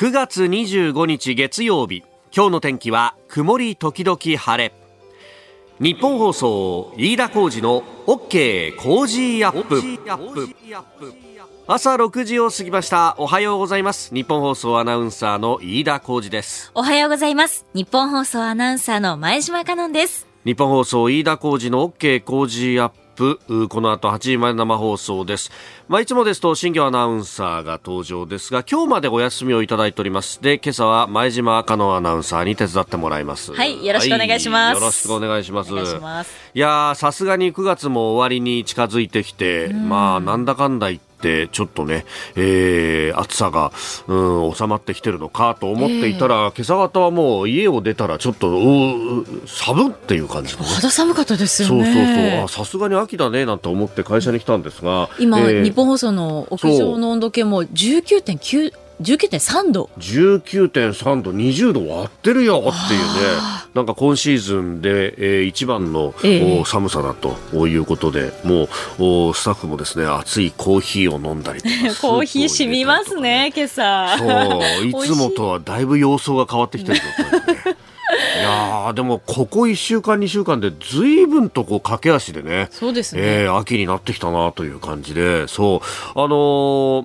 9月25日月曜日。今日の天気は曇り時々晴れ。ニッポン放送飯田浩司の OK Cozy up。朝6時を過ぎました。おはようございます。ニッポン放送アナウンサーの飯田浩司です。おはようございます。ニッポン放送アナウンサーの前島花音です。日本放送飯田浩二の OK コージーアップこの後8時まで生放送です。まあ、いつもですと新業アナウンサーが登場ですが、今日までお休みをいただいております。で、今朝は前島赤野アナウンサーに手伝ってもらいます。はい、よろしくお願いします。はい、よろしくお願いします。いいやさすがに9月も終わりに近づいてきて、まあ、なんだかんだ言ってちょっとね、えー、暑さが、うん、収まってきてるのかと思っていたら、えー、今朝方はもう家を出たらちょっと寒っていう感じ、ね、肌寒かったですよね。そうそうそう。さすがに秋だねなんて思って会社に来たんですが今、えー、日本放送の屋上の温度計も19.9 19.3度19.3度20度割ってるよっていうね。なんか今シーズンで、えー、一番の、えー、寒さだということでもうスタッフもですね熱いコーヒーを飲んだり コーヒー染みますね今朝。そう いつもとはだいぶ様相が変わってきてる状態で、ね。いやでもここ1週間、2週間でずいぶんとこう駆け足でねそうですね、えー、秋になってきたなという感じでそうあのー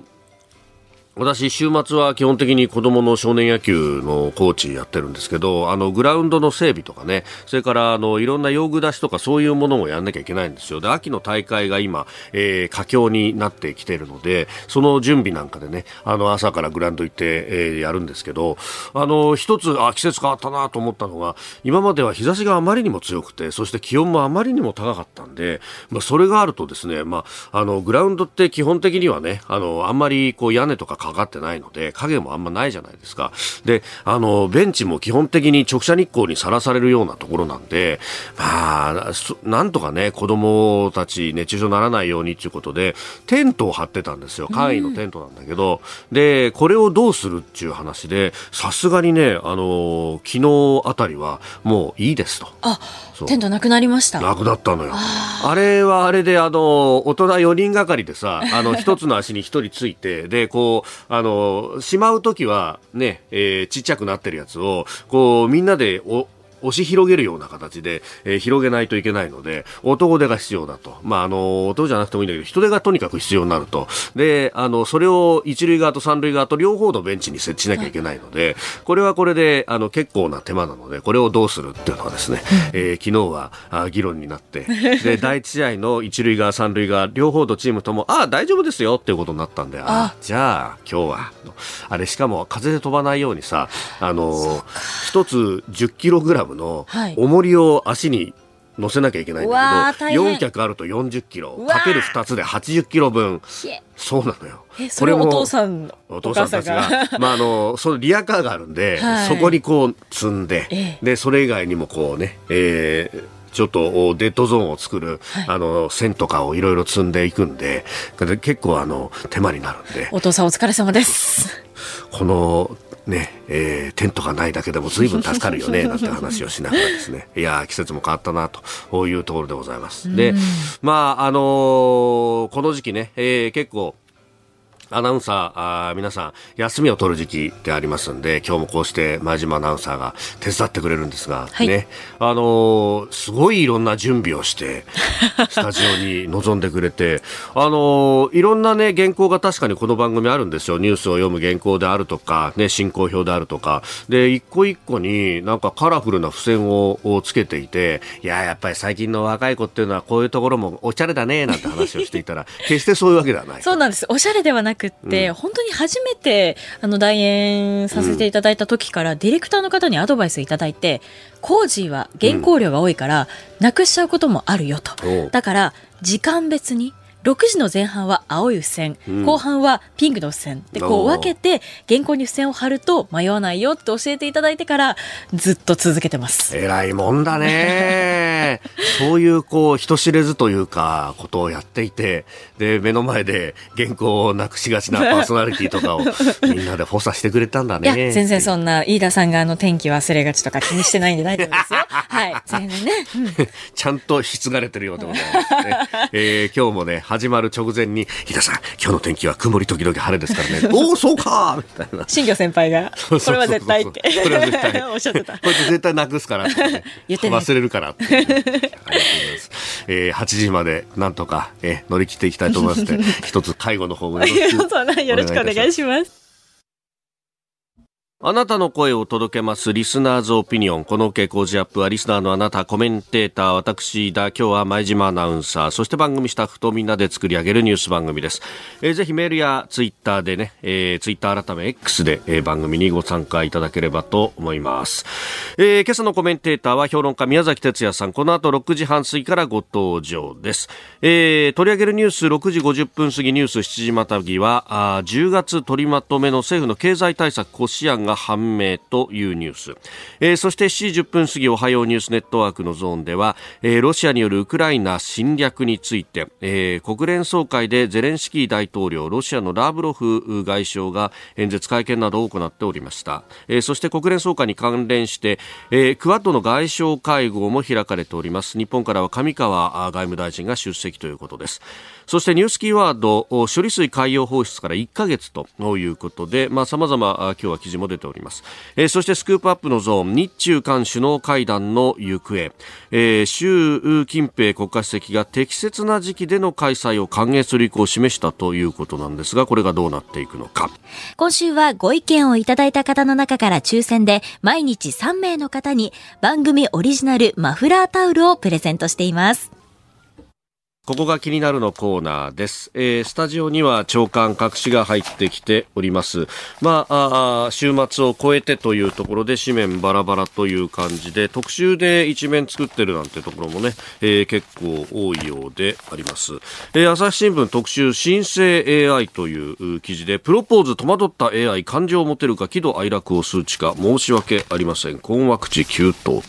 私、週末は基本的に子供の少年野球のコーチやってるんですけど、あの、グラウンドの整備とかね、それから、あの、いろんな用具出しとかそういうものもやんなきゃいけないんですよ。で、秋の大会が今、えー、佳境になってきてるので、その準備なんかでね、あの、朝からグラウンド行って、えー、やるんですけど、あの、一つ、あ、季節変わったなと思ったのが、今までは日差しがあまりにも強くて、そして気温もあまりにも高かったで、まあ、それがあるとですね、まあ、あの、グラウンドって基本的にはね、あの、あんまりこう屋根とかかかってないので、影もあんまないじゃないですか。で、あの、ベンチも基本的に直射日光にさらされるようなところなんで、まあ、なんとかね、子供たち熱中症にならないようにっていうことで、テントを張ってたんですよ。簡易のテントなんだけど、で、これをどうするっていう話で、さすがにね、あの、昨日あたりはもういいですと。あ、テントなくなりました。なくなったのよ。あれはあれで、あの、大人4人がかりでさ、あの、一つの足に一人ついて、で、こう、あの、しまうときはね、えー、ちっちゃくなってるやつを、こう、みんなでお、押し広げるような形で、えー、広げないといけないので、男手が必要だと。まあ、あの、音じゃなくてもいいんだけど、人手がとにかく必要になると。で、あの、それを一塁側と三塁側と両方のベンチに設置しなきゃいけないので、これはこれで、あの、結構な手間なので、これをどうするっていうのはですね、えー、昨日はあ議論になって、で、第一試合の一塁側、三塁側、両方のチームとも、ああ、大丈夫ですよっていうことになったんで、ああ、じゃあ、今日は、あれ、しかも風で飛ばないようにさ、あの、一つ10キログラムの重りを足に乗せなきゃいけないんだけど、4脚あると40キロかける2つで80キロ分そうなのよ。これもお父さんお父さんたちが。まああのそのリアカーがあるんで、はい、そこにこう積んで、ええ、でそれ以外にもこうね、えー、ちょっとデッドゾーンを作る、はい、あの線とかをいろいろ積んでいくんで結構あの手間になるんで。お父さんお疲れ様です。このね、えー、テントがないだけでも随分助かるよね、なんて話をしながらですね、いや季節も変わったな、というところでございます。で、まあ、あのー、この時期ね、えー、結構、アナウンサー、あ皆さん、休みを取る時期でありますんで、今日もこうして前島アナウンサーが手伝ってくれるんですが、はい、ね、あのー、すごいいろんな準備をして、スタジオに臨んでくれて、あのー、いろんなね、原稿が確かにこの番組あるんですよ。ニュースを読む原稿であるとか、ね、進行表であるとか。で、一個一個になんかカラフルな付箋をつけていて、いや、やっぱり最近の若い子っていうのはこういうところもおしゃれだね、なんて話をしていたら、決してそういうわけではない。そうなんです。おしゃれではなくって、うん、本当に初めてあの代演させていただいた時から、うん、ディレクターの方にアドバイスいただいてコージーは原稿料が多いから、なくしちゃうこともあるよと、だから時間別に6時の前半は青い付箋、うん、後半はピンクの付箋でこう分けて原稿に付箋を貼ると迷わないよって教えていただいてからずっと続けてます。偉いもんだね。そういうこう人知れずというかことをやっていてで目の前で原稿をなくしがちな パーソナリティとかをみんなで補佐してくれたんだね。いや全然そんな飯田さんがあの天気忘れがちとか気にしてないんで大丈夫ですよ。はい全然ね、うん、ちゃんと引き継がれてるようでございますね、えー、今日もね始まる直前に、日田さん、今日の天気は曇り時々晴れですからね。おお、そうかみたいな。新庄先輩が、これは絶対って。これは絶対。おっしゃってた。こいつ絶対なくすからね。言って忘れるからって、ね。ありがとうございます。えー、8時までなんとか、えー乗り切っていきたいと思いますので、一つ介護の方もよろしくお願いします。あなたの声を届けますリスナーズオピニオン。この傾向ジアップはリスナーのあなた、コメンテーター、私だ。今日は前島アナウンサー、そして番組スタッフとみんなで作り上げるニュース番組です。えーぜひメールやツイッターでね、えー、ツイッター改め X で、えー番組にご参加いただければと思います。えー今朝のコメンテーターは評論家宮崎哲也さん。この後6時半過ぎからご登場です。えー取り上げるニュース6時50分過ぎニュース7時またぎは、あ10月取りまとめの政府の経済対策骨子案が判明というニュース。えーそして7時10分過ぎおはようニュースネットワークのゾーンでは、えーロシアによるウクライナ侵略について、えー国連総会でゼレンスキー大統領、ロシアのラブロフ外相が演説会見などを行っておりました。えーそして国連総会に関連して、えークワッドの外相会合も開かれております。日本からは上川外務大臣が出席ということです。そしてニュースキーワード、処理水海洋放出から1ヶ月ということで、まあ様々今日は記事も出ております。えーそしてスクープアップのゾーン、日中韓首脳会談の行方、えー習近平国家主席が適切な時期での開催を歓迎する意向を示したということなんですが、これがどうなっていくのか。今週はご意見をいただいた方の中から抽選で毎日3名の方に番組オリジナルマフラータオルをプレゼントしています。ここが気になるのコーナーです。えースタジオには長官各紙が入ってきております。まあ、あ週末を超えてというところで紙面バラバラという感じで、特集で一面作ってるなんてところもね、えー結構多いようであります。えー朝日新聞特集、新生 AI という記事で、プロポーズ戸惑った AI、感情を持てるか、喜怒哀楽を数値化、申し訳ありません。困惑地急騰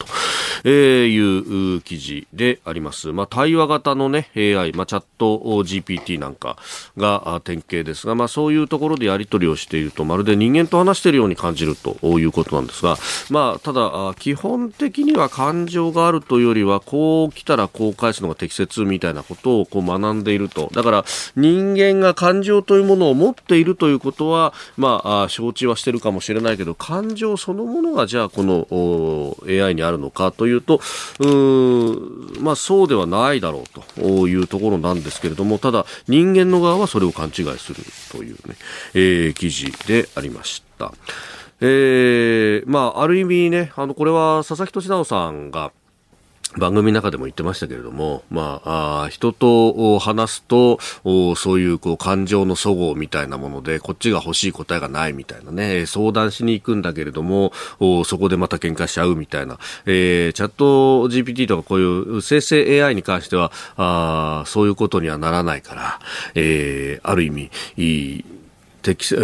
と、いうう記事であります。まあ、対話型のね、AI、まあ、チャット GPT なんかが典型ですが、まあ、そういうところでやり取りをしていると、まるで人間と話しているように感じるということなんですが、まあ、ただ、基本的には感情があるというよりは、こう来たらこう返すのが適切みたいなことをこう学んでいると。だから、人間が感情というものを持っているということは、まあ、承知はしているかもしれないけど、感情そのものがじゃあこの AI にあるのかというと、うんまあそうではないだろうというところなんですけれども、ただ人間の側はそれを勘違いするというね、えー記事でありました。えーまあ、ある意味ね、あの、これは佐々木俊直さんが、番組の中でも言ってましたけれども、まあ、あ人と話すと、そういうこう感情の齟齬みたいなもので、こっちが欲しい答えがないみたいなね、相談しに行くんだけれども、そこでまた喧嘩しちゃうみたいな、えーチャット GPT とかこういう生成 AI に関しては、あそういうことにはならないから、えーある意味、いい適正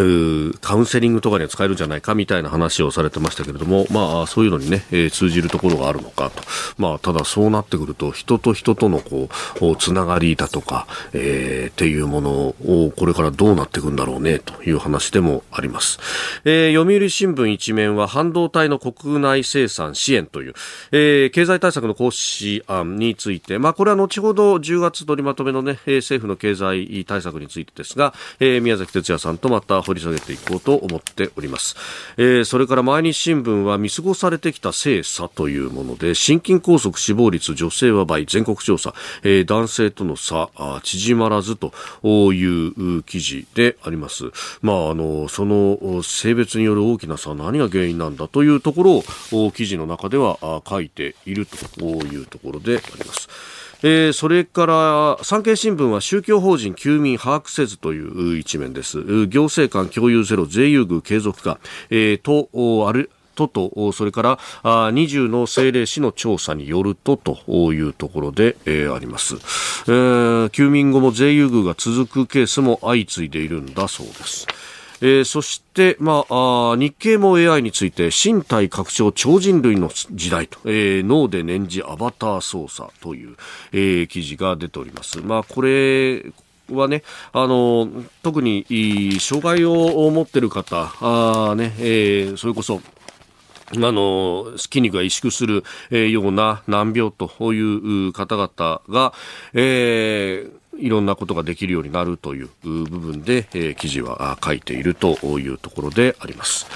カウンセリングとかには使えるんじゃないかみたいな話をされてましたけれども、まあ、そういうのにね、えー通じるところがあるのかと。まあ、ただそうなってくると、人と人とのこう、おつながりだとか、えーっていうものを、これからどうなっていくんだろうね、という話でもあります。えー読売新聞一面は、半導体の国内生産支援という、えー経済対策の行使案について、まあ、これは後ほど10月取りまとめのね、えー政府の経済対策についてですが、えー宮崎哲也さんとまた掘り下げていこうと思っております。えーそれから毎日新聞は見過ごされてきた性差というもので、心筋梗塞死亡率女性は倍、全国調査、えー男性との差、縮まらずという記事であります。まあ、あの、その性別による大きな差、何が原因なんだというところを記事の中では書いているというところであります。えーそれから産経新聞は宗教法人休民把握せずという一面です。行政官共有ゼロ税優遇継続か、えーとある都と、それから20の政令市の調査によるとというところで、えーあります。えー休眠後も税優遇が続くケースも相次いでいるんだそうです。えーそして、まあ、あ日経も AI について身体拡張超人類の時代と、えー脳で念じアバター操作という、えー記事が出ております。まあ、これ、はね、あの、特に、障害を持っている方、あね、えーそれこそ、あの、筋肉が萎縮する、えような難病という方々が、えーいろんなことができるようになるという部分で、えー、記事は書いているというところであります。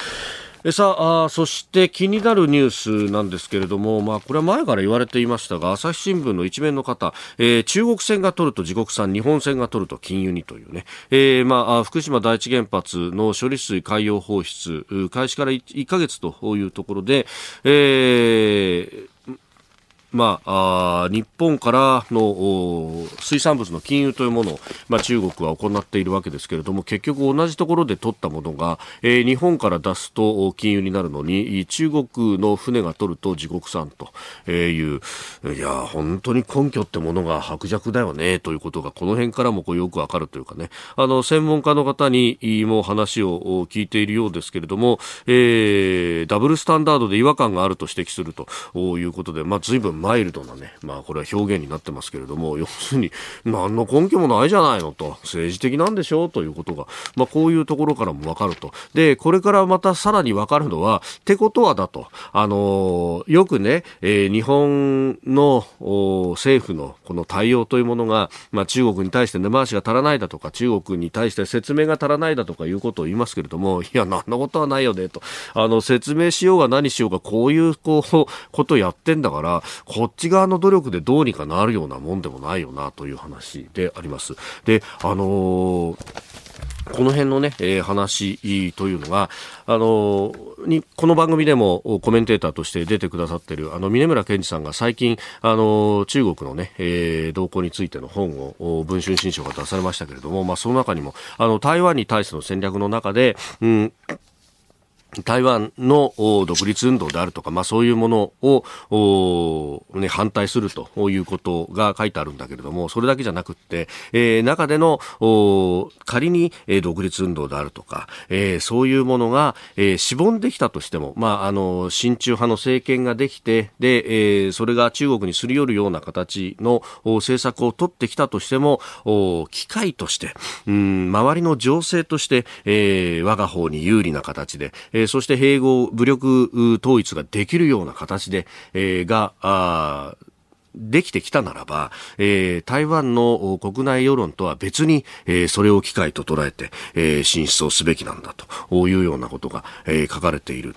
さあそして気になるニュースなんですけれども、まあ、これは前から言われていましたが朝日新聞の一面の方、えー、中国船が取ると自国産日本船が取ると禁輸にというね、えー、まあ、福島第一原発の処理水海洋放出開始から 1, 1ヶ月というところで、えーまあ、あ日本からの水産物の禁輸というものを、まあ、中国は行っているわけですけれども結局同じところで取ったものが、えー、日本から出すと禁輸になるのに中国の船が取ると自国産という。いや本当に根拠ってものが薄弱だよねということがこの辺からもこうよくわかるというかね。あの専門家の方にも話を聞いているようですけれども、えー、ダブルスタンダードで違和感があると指摘するということで、まあ、随分マイルドなね、まあこれは表現になってますけれども、要するに何の根拠もないじゃないのと、政治的なんでしょうということが、まあこういうところからもわかると。で、これからまたさらにわかるのは、てことはだと、あのー、よくね、えー、日本の政府のこの対応というものが、まあ中国に対して根回しが足らないだとか、中国に対して説明が足らないだとかいうことを言いますけれども、いや、なんなことはないよねと。あの、説明しようが何しようが、こういう、こう、ことやってんだから、こっち側の努力でどうにかなるようなもんでもないよなという話であります。で、あのーこの辺のね、えー、話というのが、あのー、に、この番組でもコメンテーターとして出てくださっている、あの、峰村健二さんが最近、あのー、中国のね、えー、動向についての本を、文春新書が出されましたけれども、まあ、その中にも、あの、台湾に対しての戦略の中で、うん、台湾の独立運動であるとか、まあそういうものを、ね、反対するということが書いてあるんだけれども、それだけじゃなくって、えー、中での、仮に、独立運動であるとか、えー、そういうものが、えー、しぼんできたとしても、まああの、親中派の政権ができて、で、えー、それが中国にすり寄るような形の政策を取ってきたとしても、機会として、うん、周りの情勢として、えー、我が方に有利な形で、えー、そして併合、武力統一ができるような形で、えー、が、あできてきたならば、えー、台湾の国内世論とは別に、えー、それを機会と捉えて、えー、進出をすべきなんだというようなことが、えー、書かれている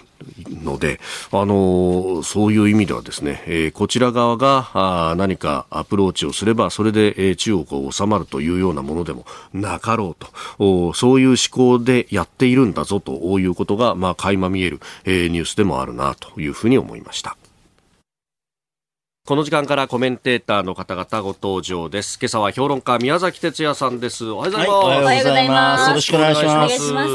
ので、あのそういう意味ではですね、えー、こちら側があ何かアプローチをすれば、それで、えー、中国を収まるというようなものでもなかろうと、おそういう思考でやっているんだぞということが、まあ、垣間見える、えー、ニュースでもあるなというふうに思いました。この時間からコメンテーターの方々ご登場です。今朝は評論家宮崎哲也さんです。おはようございます。はい、おはようございます。よろしくお願いします。ます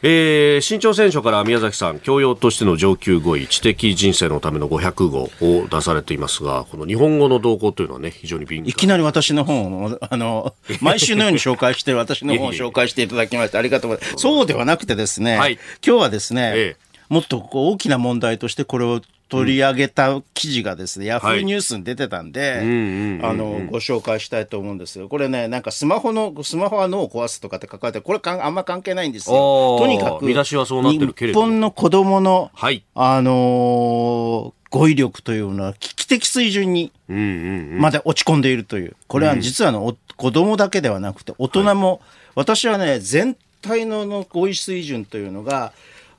えー、新潮選書から宮崎さん、教養としての上級語彙、知的人生のための500語を出されていますが、この日本語の動向というのはね、非常に敏感。いきなり私の本を、あの、毎週のように紹介して、私の本を紹介していただきましてありがとうございます。そうではなくてですね、はい、今日はですね、ええもっとこう大きな問題としてこれを取り上げた記事がですね、ヤフーニュースに出てたんで、あの、ご紹介したいと思うんですよ。これね、なんかスマホの、スマホは脳を壊すとかって書かれてこれかあんま関係ないんですよ。とにかく、見出しはそうなってるけれど日本の子供の、はい、あのー、語彙力というのは危機的水準にまで落ち込んでいるという。これは実はあの、子供だけではなくて、大人も、はい、私はね、全体のの語彙水準というのが、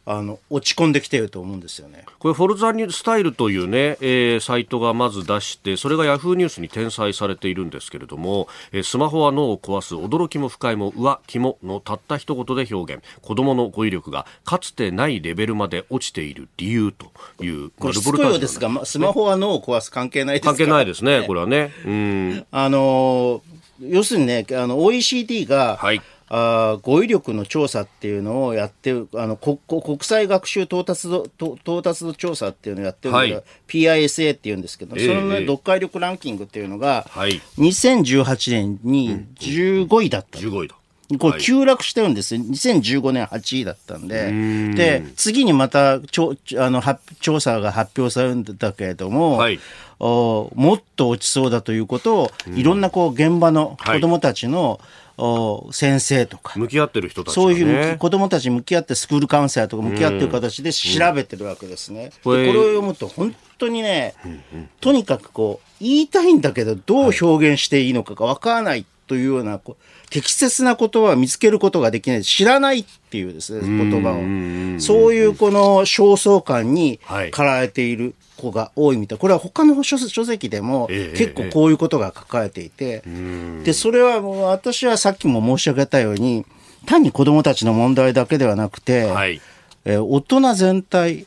あの落ち込んできていると思うんですよね。これ、フォルザニュースタイルというね、えー、サイトがまず出して、それがヤフーニュースに転載されているんですけれども、えー、スマホは脳を壊す、驚きも不快も、うわ、肝のたった一言で表現、子供の語彙力がかつてないレベルまで落ちている理由という、これ、ルボルタージですが、スマホは脳を壊す関係ないです関係ないですね、これはね。うん。あの要するにね、あの OECD が、はいあ語彙力の調査っていうのをやってる、あの国国際学習到達度到達度調査っていうのをやってるのが、はい、PISA っていうんですけど、その、ね、読解力ランキングっていうのが、はい、2018年に15位だった。うん、15位だ。これ急落してるんですよ。2015年8位だったんで。で、次にまたちょあの調査が発表されるんだけれども、はい、おもっと落ちそうだということを、いろんなこう現場の子供たちの、はい先生とか。向き合ってる人たち、ね、そういう子供たちに向き合ってスクールカウンセラーとか向き合ってる形で調べてるわけですね。うん、これを読むと本当にね、とにかくこう、言いたいんだけどどう表現していいのかがわからないっというような適切な言葉を見つけることができない。知らないっていうですね言葉を。そういうこの焦燥感に駆られている子が多いみたい。これは他の書籍でも結構こういうことが書かれていて、でそれは私はさっきも申し上げたように単に子どもたちの問題だけではなくて、はい、えー、大人全体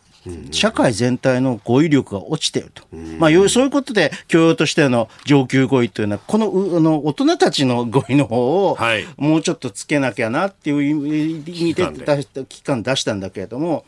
社会全体の語彙力が落ちていると。まあ、そういうことで、教養としての上級語彙というのは、この、あの、大人たちの語彙の方を、もうちょっとつけなきゃなっていう意味で期間出したんだけれども、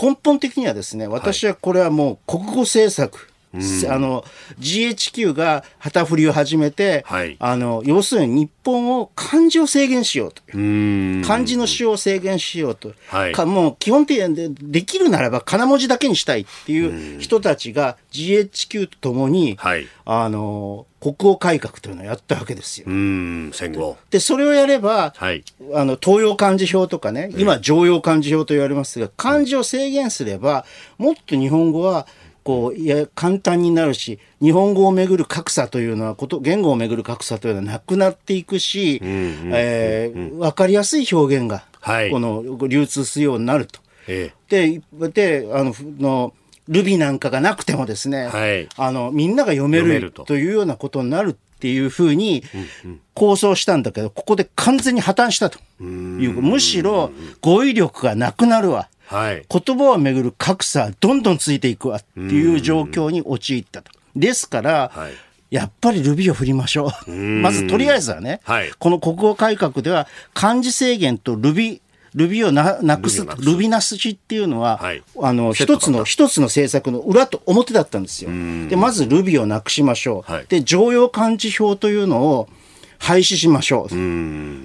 根本的にはですね、私はこれはもう国語政策、あの GHQ が旗振りを始めて、はい、あの要するに日本を漢字を制限しようと。いう漢字の使用を制限しようと、はい、かもう基本的にでできるならば金文字だけにしたいっていう人たちが GHQ とともに、はい、あの国語改革というのをやったわけですよ。戦後。で、それをやれば、はい、あの、東洋漢字表とかね、今、常用漢字表と言われますが、漢字を制限すれば、もっと日本語はこういや簡単になるし日本語をめぐる格差というのはこと言語をめぐる格差というのはなくなっていくし、え分かりやすい表現が、はい、この流通するようになると。ええ、でであののルビなんかがなくてもですね、はい、あのみんなが読めると。いうようなことになるっていうふうに構想したんだけど、ここで完全に破綻したという。むしろ語彙力がなくなるわ。はい、言葉をめぐる格差どんどんついていくわっていう状況に陥ったと。ですから、はい。やっぱりルビを振りましょう。まずとりあえずはね、はい、この国語改革では漢字制限とルビルビをななくす。ルビナスチっていうのは、はい、あの一つの一つの政策の裏と表だったんですよ。でまずルビをなくしましょう。はい、で常用漢字表というのを廃止しましょう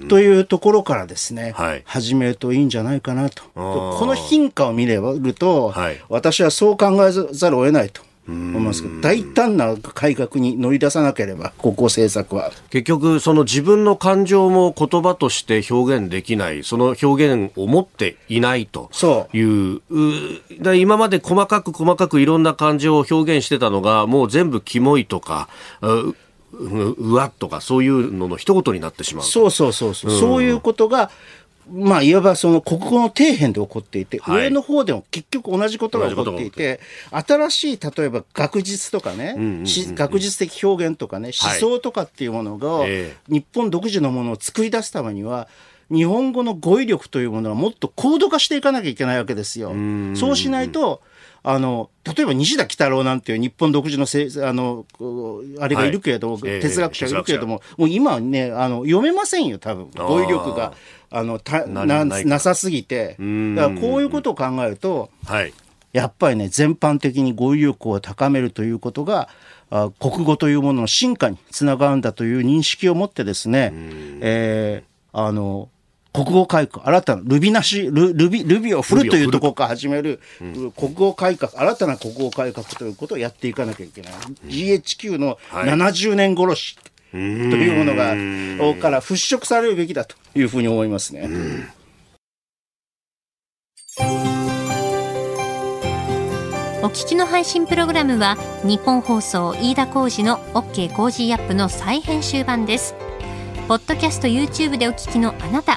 というところからですね、はい、始めるといいんじゃないかなと。この貧価を見ればると、はい、私はそう考えざるを得ないと。思いますけど大胆な改革に乗り出さなければ、国交政策は。結局、その自分の感情も言葉として表現できない、その表現を持っていないという、う今まで細かく細かくいろんな感情を表現してたのが、もう全部キモいとか、うわっとかそういうのの一言になってしまうそうそうそうそう、うん、そういうことがまあ、いわばその国語の底辺で起こっていて、はい、上の方でも結局同じことが起こっていて、新しい例えば学術とかね、学術的表現とかね、思想とかっていうものが、はい、日本独自のものを作り出すためには、日本語の語彙力というものはもっと高度化していかなきゃいけないわけですよ。そうしないと、あの、例えば西田喜太郎なんていう日本独自のせあの、あれがい。るけれども、はい、哲学者がいるけれども、えー、もう今はね、あの、読めませんよ、多分。語彙力が、あの、たななさすぎて。だからこういうことを考えると、はい、やっぱりね、全般的に語彙力を高めるということが、あ国語というものの進化につながるんだという認識を持ってですね、えー、あの、国語改革、新たなルビなし、ルルビ、ルビを振るというところから始める、国語改革、新たな国語改革ということをやっていかなきゃいけない。GHQ の70年殺しというものが、から払拭されるべきだというふうに思いますね。お聞きの配信プログラムは日本放送飯田浩司の OK コージーアップの再編集版です。ポッドキャスト YouTube でお聞きのあなた。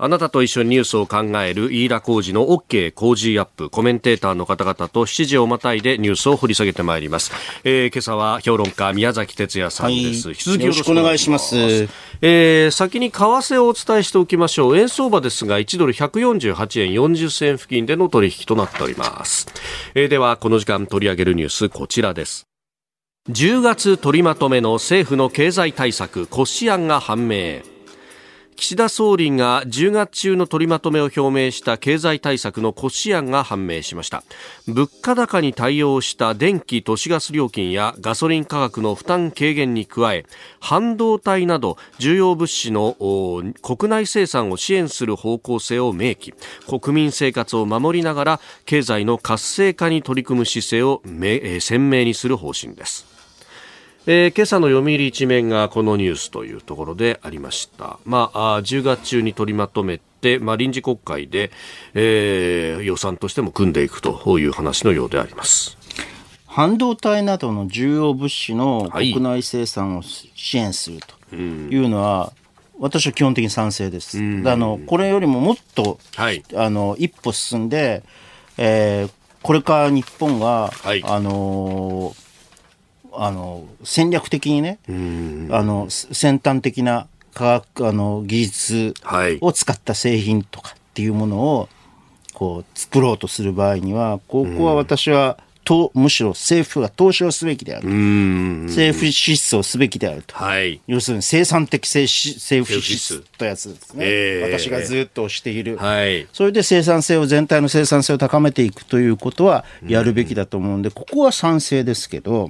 あなたと一緒にニュースを考える飯田浩二の OK 工事アップコメンテーターの方々と7時をまたいでニュースを掘り下げてまいります、えー、今朝は評論家宮崎哲也さんです、はい、引き続きよろしくお願いします。えー、先に為替をお伝えしておきましょう。円相場ですが1ドル148円40銭付近での取引となっております、えー、ではこの時間取り上げるニュースこちらです。10月取りまとめの政府の経済対策骨子案が判明岸田総理が10月中の取りまとめを表明した経済対策の骨子案が判明しました。物価高に対応した電気都市ガス料金やガソリン価格の負担軽減に加え半導体など重要物資の国内生産を支援する方向性を明記。国民生活を守りながら経済の活性化に取り組む姿勢を鮮明にする方針です。えー、今朝の読売一面がこのニュースというところでありました。まあ、あ10月中に取りまとめて、まあ、臨時国会で、えー、予算としても組んでいくという話のようであります。半導体などの重要物資の国内生産を支援するというのは、はい、私は基本的に賛成です。あのこれよりももっと、はい、あの一歩進んで、えー、これから日本が、はい、あのーあの戦略的にね、あの先端的な科学あの技術を使った製品とかっていうものをこう作ろうとする場合にはここは私はとむしろ政府が投資をすべきである政府支出をすべきであると、はい、要するに生産的政府支出とやつですね、えー、私がずっと推している、はい、それで生産性を全体の生産性を高めていくということはやるべきだと思うんでここは賛成ですけど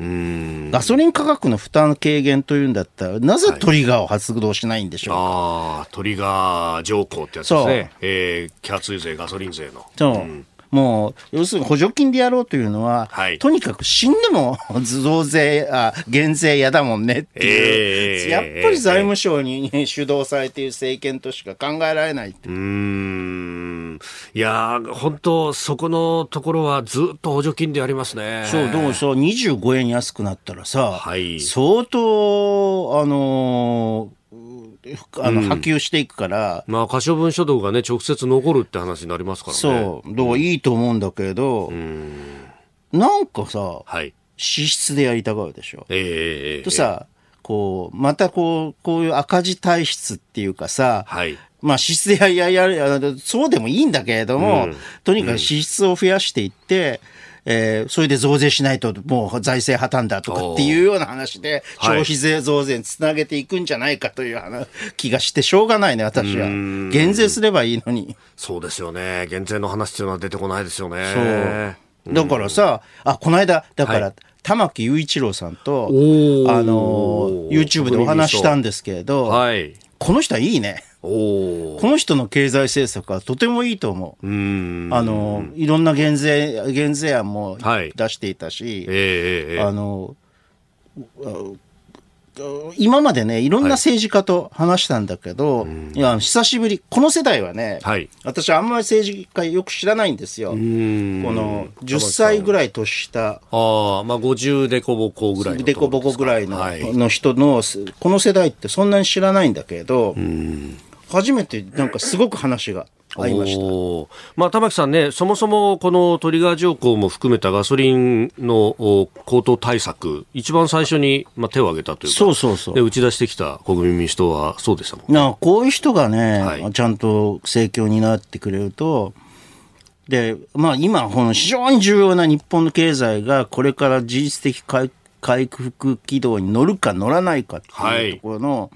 ガソリン価格の負担軽減というんだったらなぜトリガーを発動しないんでしょうか、はい、あトリガー条項ってやつですね、えー、キャツ税ガソリン税の。そう、うんもう、要するに補助金でやろうというのは、はい、とにかく死んでも増税、あ、減税嫌だもんねっていう、えー、やっぱり財務省に主導されている政権としか考えられないうん。いや本当そこのところはずっと補助金でありますね。そう、でもさ、25円安くなったらさ、はい、相当、あのーあの、波及していくから。まあ、可処分所得がね、直接残るって話になりますからね。そう。だからいいと思うんだけど、うん、なんかさ、はい、支出でやりたがるでしょ。ええー、とさ、こう、またこう、こういう赤字体質っていうかさ、はい、まあ支出やややそうでもいいんだけれども、うん、とにかく支出を増やしていって、うんえー、それで増税しないともう財政破綻だとかっていうような話で、消費税増税につなげていくんじゃないかという気がしてしょうがないね、私は。減税すればいいのに。そうですよね。減税の話っていうのは出てこないですよね。そう。だからさ、あ、この間、だから、はい玉木雄一郎さんと、あの、YouTube でお話したんですけれど、はい、この人はいいね。この人の経済政策はとてもいいと思う。うあの、いろんな減税、減税案も出していたし、はいえー、あの、今までね、いろんな政治家と話したんだけど、はい、いや久しぶり、この世代はね、はい、私あんまり政治家よく知らないんですよ。この10歳ぐらい年下。ああ、まあ50デコボコぐらいの。デコボコぐらいのはい、の人の、この世代ってそんなに知らないんだけど、初めてなんかすごく話が合いました。まあ、玉木さんね、そもそもこのトリガー条項も含めたガソリンの高騰対策、一番最初に、まあ、手を挙げたというか、そうそうそう。打ち出してきた国民民主党はそうでしたもん、ね、なこういう人がね、はい、ちゃんと政教になってくれると、で、まあ今、この非常に重要な日本の経済がこれから事実的回回復軌道に乗るか乗らないかっていうところの、はい、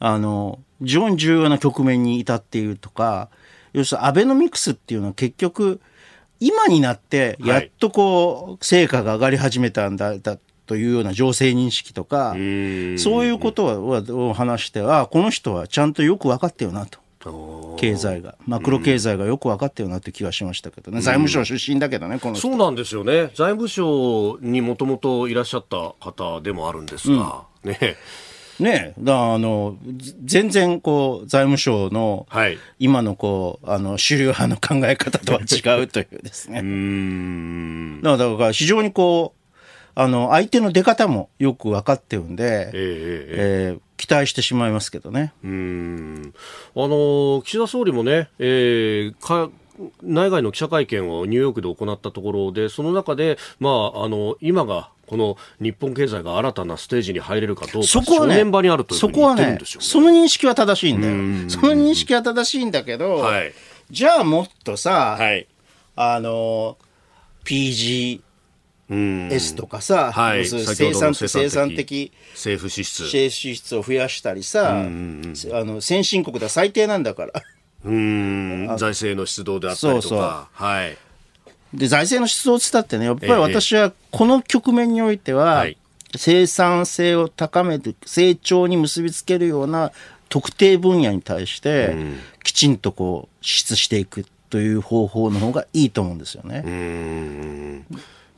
あの、非常に重要な局面に至っているとか、要するにアベノミクスっていうのは結局、今になってやっとこう、成果が上がり始めたんだ、だというような情勢認識とか、そういうことを話しては、この人はちゃんとよく分かってよなと。経済が、マクロ経済がよく分かってよなって気がしましたけどね、財務省出身だけどね、このそうなんですよね、財務省にもともといらっしゃった方でもあるんですが、うん、ね。ねだあの全然こう財務省の今のこうあの主流派の考え方とは違うというですね。うんだから非常にこうあの相手の出方もよく分かってるんで、えー、えー、期待してしまいますけどね。うんあの岸田総理もね、えー、か内外の記者会見をニューヨークで行ったところで、その中で、まあ、あの今がこの日本経済が新たなステージに入れるかどうか、そこはね、場にあるというふうに言ってるんですよ、ね、そこはね、その認識は正しいんだよ。その認識は正しいんだけど、はい、じゃあもっとさ、はい、あの、PG、S とかさ、はい、生産生産的政府支出。政府支出を増やしたりさ、あの先進国では最低なんだから。うん。財政の出動であったりとか。そうそう。はい。で財政の出動つったってねやっぱり私はこの局面においては、はい、生産性を高めて成長に結びつけるような特定分野に対して、きちんとこう支出していくという方法の方がいいと思うんですよね。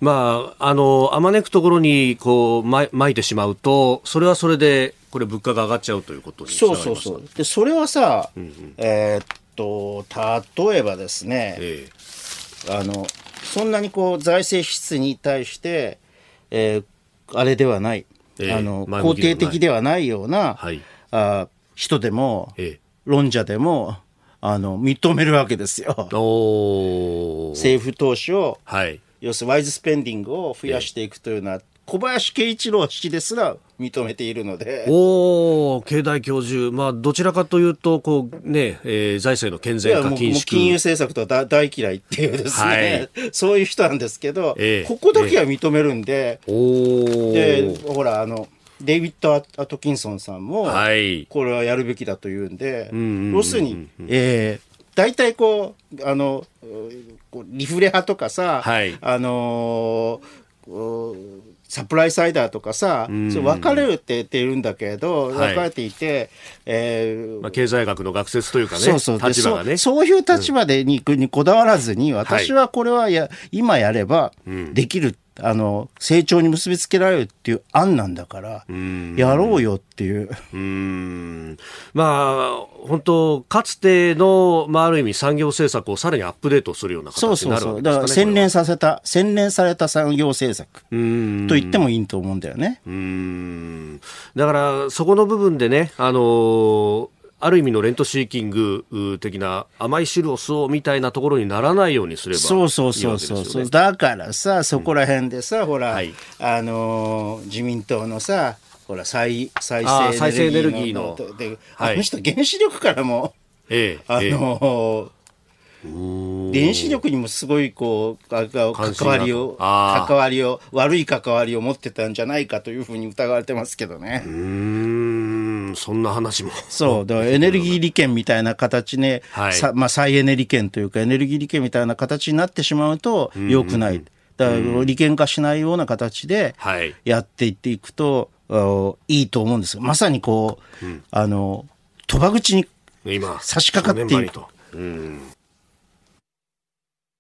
まあ、あの、あまねくところに、こう、ま、まいてしまうと、それはそれで、これ物価が上がっちゃうということにそうそうそう。で、それはさ、うんうん、えー、っと、例えばですね、ええ、あの、そんなにこう、財政支出に対して、えー、あれではない、えあの、肯定的ではないような、はい、あ人でも、え論者でも、あの、認めるわけですよ。政府投資を、はい、要するにワイズスペンディングを増やしていくというのは、小林慶一郎氏ですら認めているので。おお、経済教授、まあ、どちらかというと、こうね、えー、財政の健全化禁止金融政策とは大嫌いっていうですね、はい、そういう人なんですけど、えー、ここだけは認めるんで、えー、で、ほら、あの、デイビッド・アトキンソンさんも、はい、これはやるべきだというんで、要するに、えー、大体こう、あの、リフレ派とかさ、はい、あのー、サプライサイダーとかさ、うん、そう分かれるって言っているんだけど、分かれていて、えーまあ、経済学の学説というかね、そうそう。立場がね。そ。そういう立場でに,、にこだわらずに、私はこれはや、今やればできるあの成長に結びつけられるっていう案なんだからやろうよっていう。うん。まあ本当かつての、まあ、ある意味産業政策をさらにアップデートするような形になるわけですか、ね、そうそうそう。だから洗練させた洗練された産業政策。と言ってもいいと思うんだよね。うん。だからそこの部分でねあのーある意味のレントシーキング的な甘い汁を吸おうみたいなところにならないようにすればそうそうそうそう、ね、だからさそこら辺でさ、うん、ほら、はい、あのー、自民党のさほら再再生エネルギーので、はい、あの人原子力からも、ええ、あのーええ電子力にもすごいこう関わりを関わりを悪い関わりを持ってたんじゃないかというふうに疑われてますけどね。うんそんな話も。そうだからエネルギー利権みたいな形ね、はい、まあ、再エネ利権というかエネルギー利権みたいな形になってしまうとよくない。だから利権化しないような形でやっていっていくと、はい、いいと思うんですまさにこう、うん、あの賭場口に差し掛かっている。うん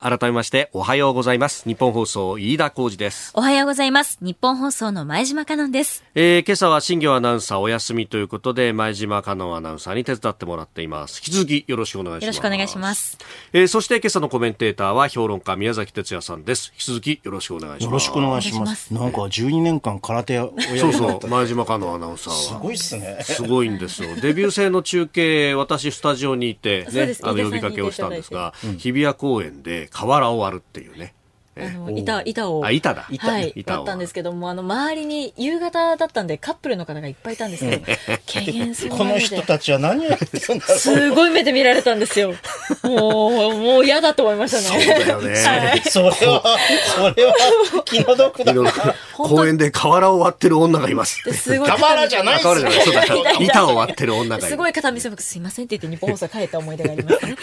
改めましておはようございます。日本放送飯田浩二です。おはようございます。日本放送の前島香音です、えー、今朝は新業アナウンサーお休みということで前島香音アナウンサーに手伝ってもらっています。引き続きよろしくお願いします。よろしくお願いします、えー、そして今朝のコメンテーターは評論家宮崎哲也さんです。引き続きよろしくお願いします。よろしくお願いします。なんか12年間空手をそうそう前島香音アナウンサーは。すごいっすね。すごいんですよ。デビュー戦の中継私スタジオにいてねあの呼びかけをしたんですが、日比谷公園で河原を歩っていうね。あの板板を。あ板だ。板、はい、板ったんですけどもあの周りに夕方だったんでカップルの方がいっぱいいたんですけど軽減するこの人たちは何をやってるんだすごい目で見られたんですよ。もうもう嫌だと思いましたね。そうだよね、はい、それはそれは気の毒だ。公園で瓦を割ってる女がいます。すごい瓦じゃないですよ。板を割ってる女がすごい片見せすいませんって言って日本放送帰った思い出があります。ね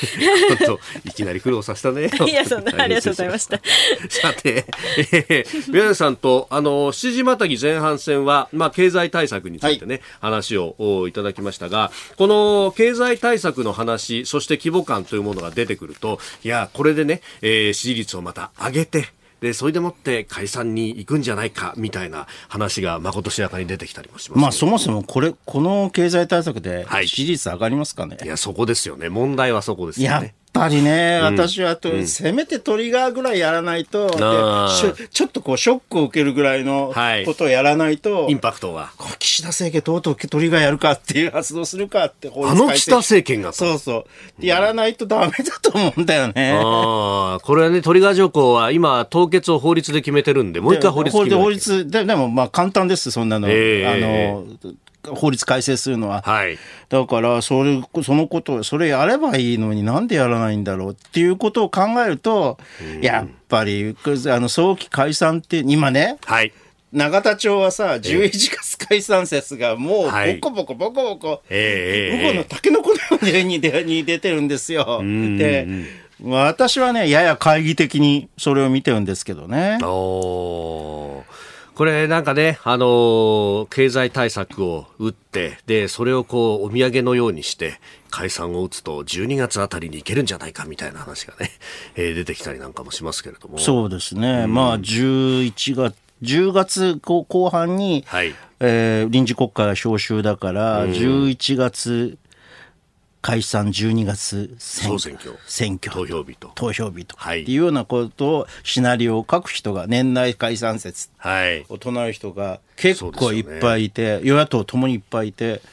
いきなり苦労させたねいやそんなありがとうございました さて、えー、宮崎さんと、あの、7時またぎ前半戦は、まあ、経済対策についてね、はい、話をいただきましたが、この経済対策の話、そして規模感というものが出てくると、いや、これでね、えー、支持率をまた上げて、でそれでもって解散に行くんじゃないかみたいな話がまことしやかに出てきたりもしますまあそもそもこれこの経済対策で支持率上がりますかね、はい、いやそこですよね。問題はそこですよねぱりね、うん、私はと、うん、せめてトリガーぐらいやらないと、ちょっとこうショックを受けるぐらいのことをやらないと、はい、インパクトは。岸田政権とうとうトリガーやるかっていう発動するかってあの岸田政権がそうそう。やらないとダメだと思うんだよね。ああ、これはね、トリガー条項は今、凍結を法律で決めてるんで、もう一回法律決め法律で、でもまあ簡単です、そんなの。えー、あの、法律改正するのは。はい、だから、それ、そのこと、それやればいいのになんでやらないんだろうっていうことを考えると、やっぱり、あの、早期解散って、今ね、はい。永田町はさ、11月解散説がもう、ボコボコボコボコ、えー、向こうのタケノコのように出てるんですよ。で、私はね、やや懐疑的にそれを見てるんですけどね。おこれなんかね、あのー、経済対策を打って、で、それをこう、お土産のようにして、解散を打つと12月あたりにいけるんじゃないかみたいな話がね、えー、出てきたりなんかもしますけれども。そうですね。うん、まあ、11月、10月後半に、はいえー、臨時国会が召集だから、うん、11月解散12月選選挙。選挙。投票日と。投票日と、はい、っていうようなことをシナリオを書く人が年内解散説。を唱える人が結構いっぱいいて、ね、与野党ともにいっぱいいて。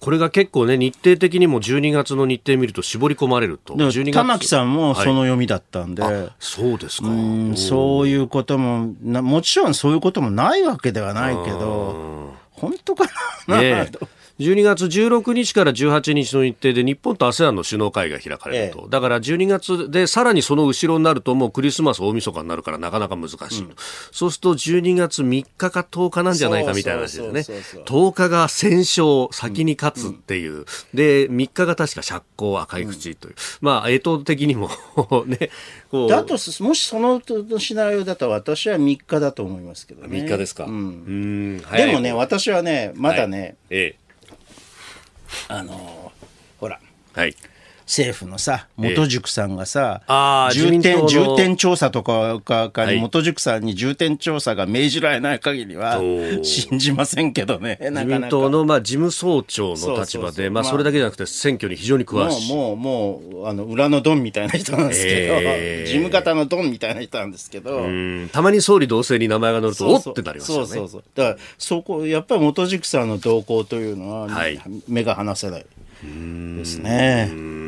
これが結構ね、日程的にも12月の日程見ると絞り込まれると。玉木さんもその読みだったんで。はい、そうですか。そういうことももちろんそういうこともないわけではないけど、本当かな、ね、12月16日から18日の日程で日本と ASEAN の首脳会が開かれると、ええ、だから12月でさらにその後ろになるともうクリスマス大晦日になるからなかなか難しい、うん、そうすると12月3日か10日なんじゃないかみたいな話ですね。10日が戦勝先に勝つっていう、うん、で3日が確か釈光赤い口という、うん、まあ干支的にも ねだともしそのシナリオだと私は3日だと思いますけどね。3日ですか、うん、でもね私はねまだね、はい、ええあのほら、はい、政府のさ元塾さんがさ、えー、重点重点調査とかかかに、元塾さんに重点調査が命じられない限りは信じませんけどね自民党のまあ事務総長の立場でまあそれだけじゃなくて選挙に非常に詳しい。もうもうもうあの裏のドンみたいな人なんですけど、えー、事務方のドンみたいな人なんですけど。たまに総理同棲に名前が載るとおってなりますよね。そうそうそう。だからそこやっぱり元塾さんの動向というのは、はい、目が離せないですね。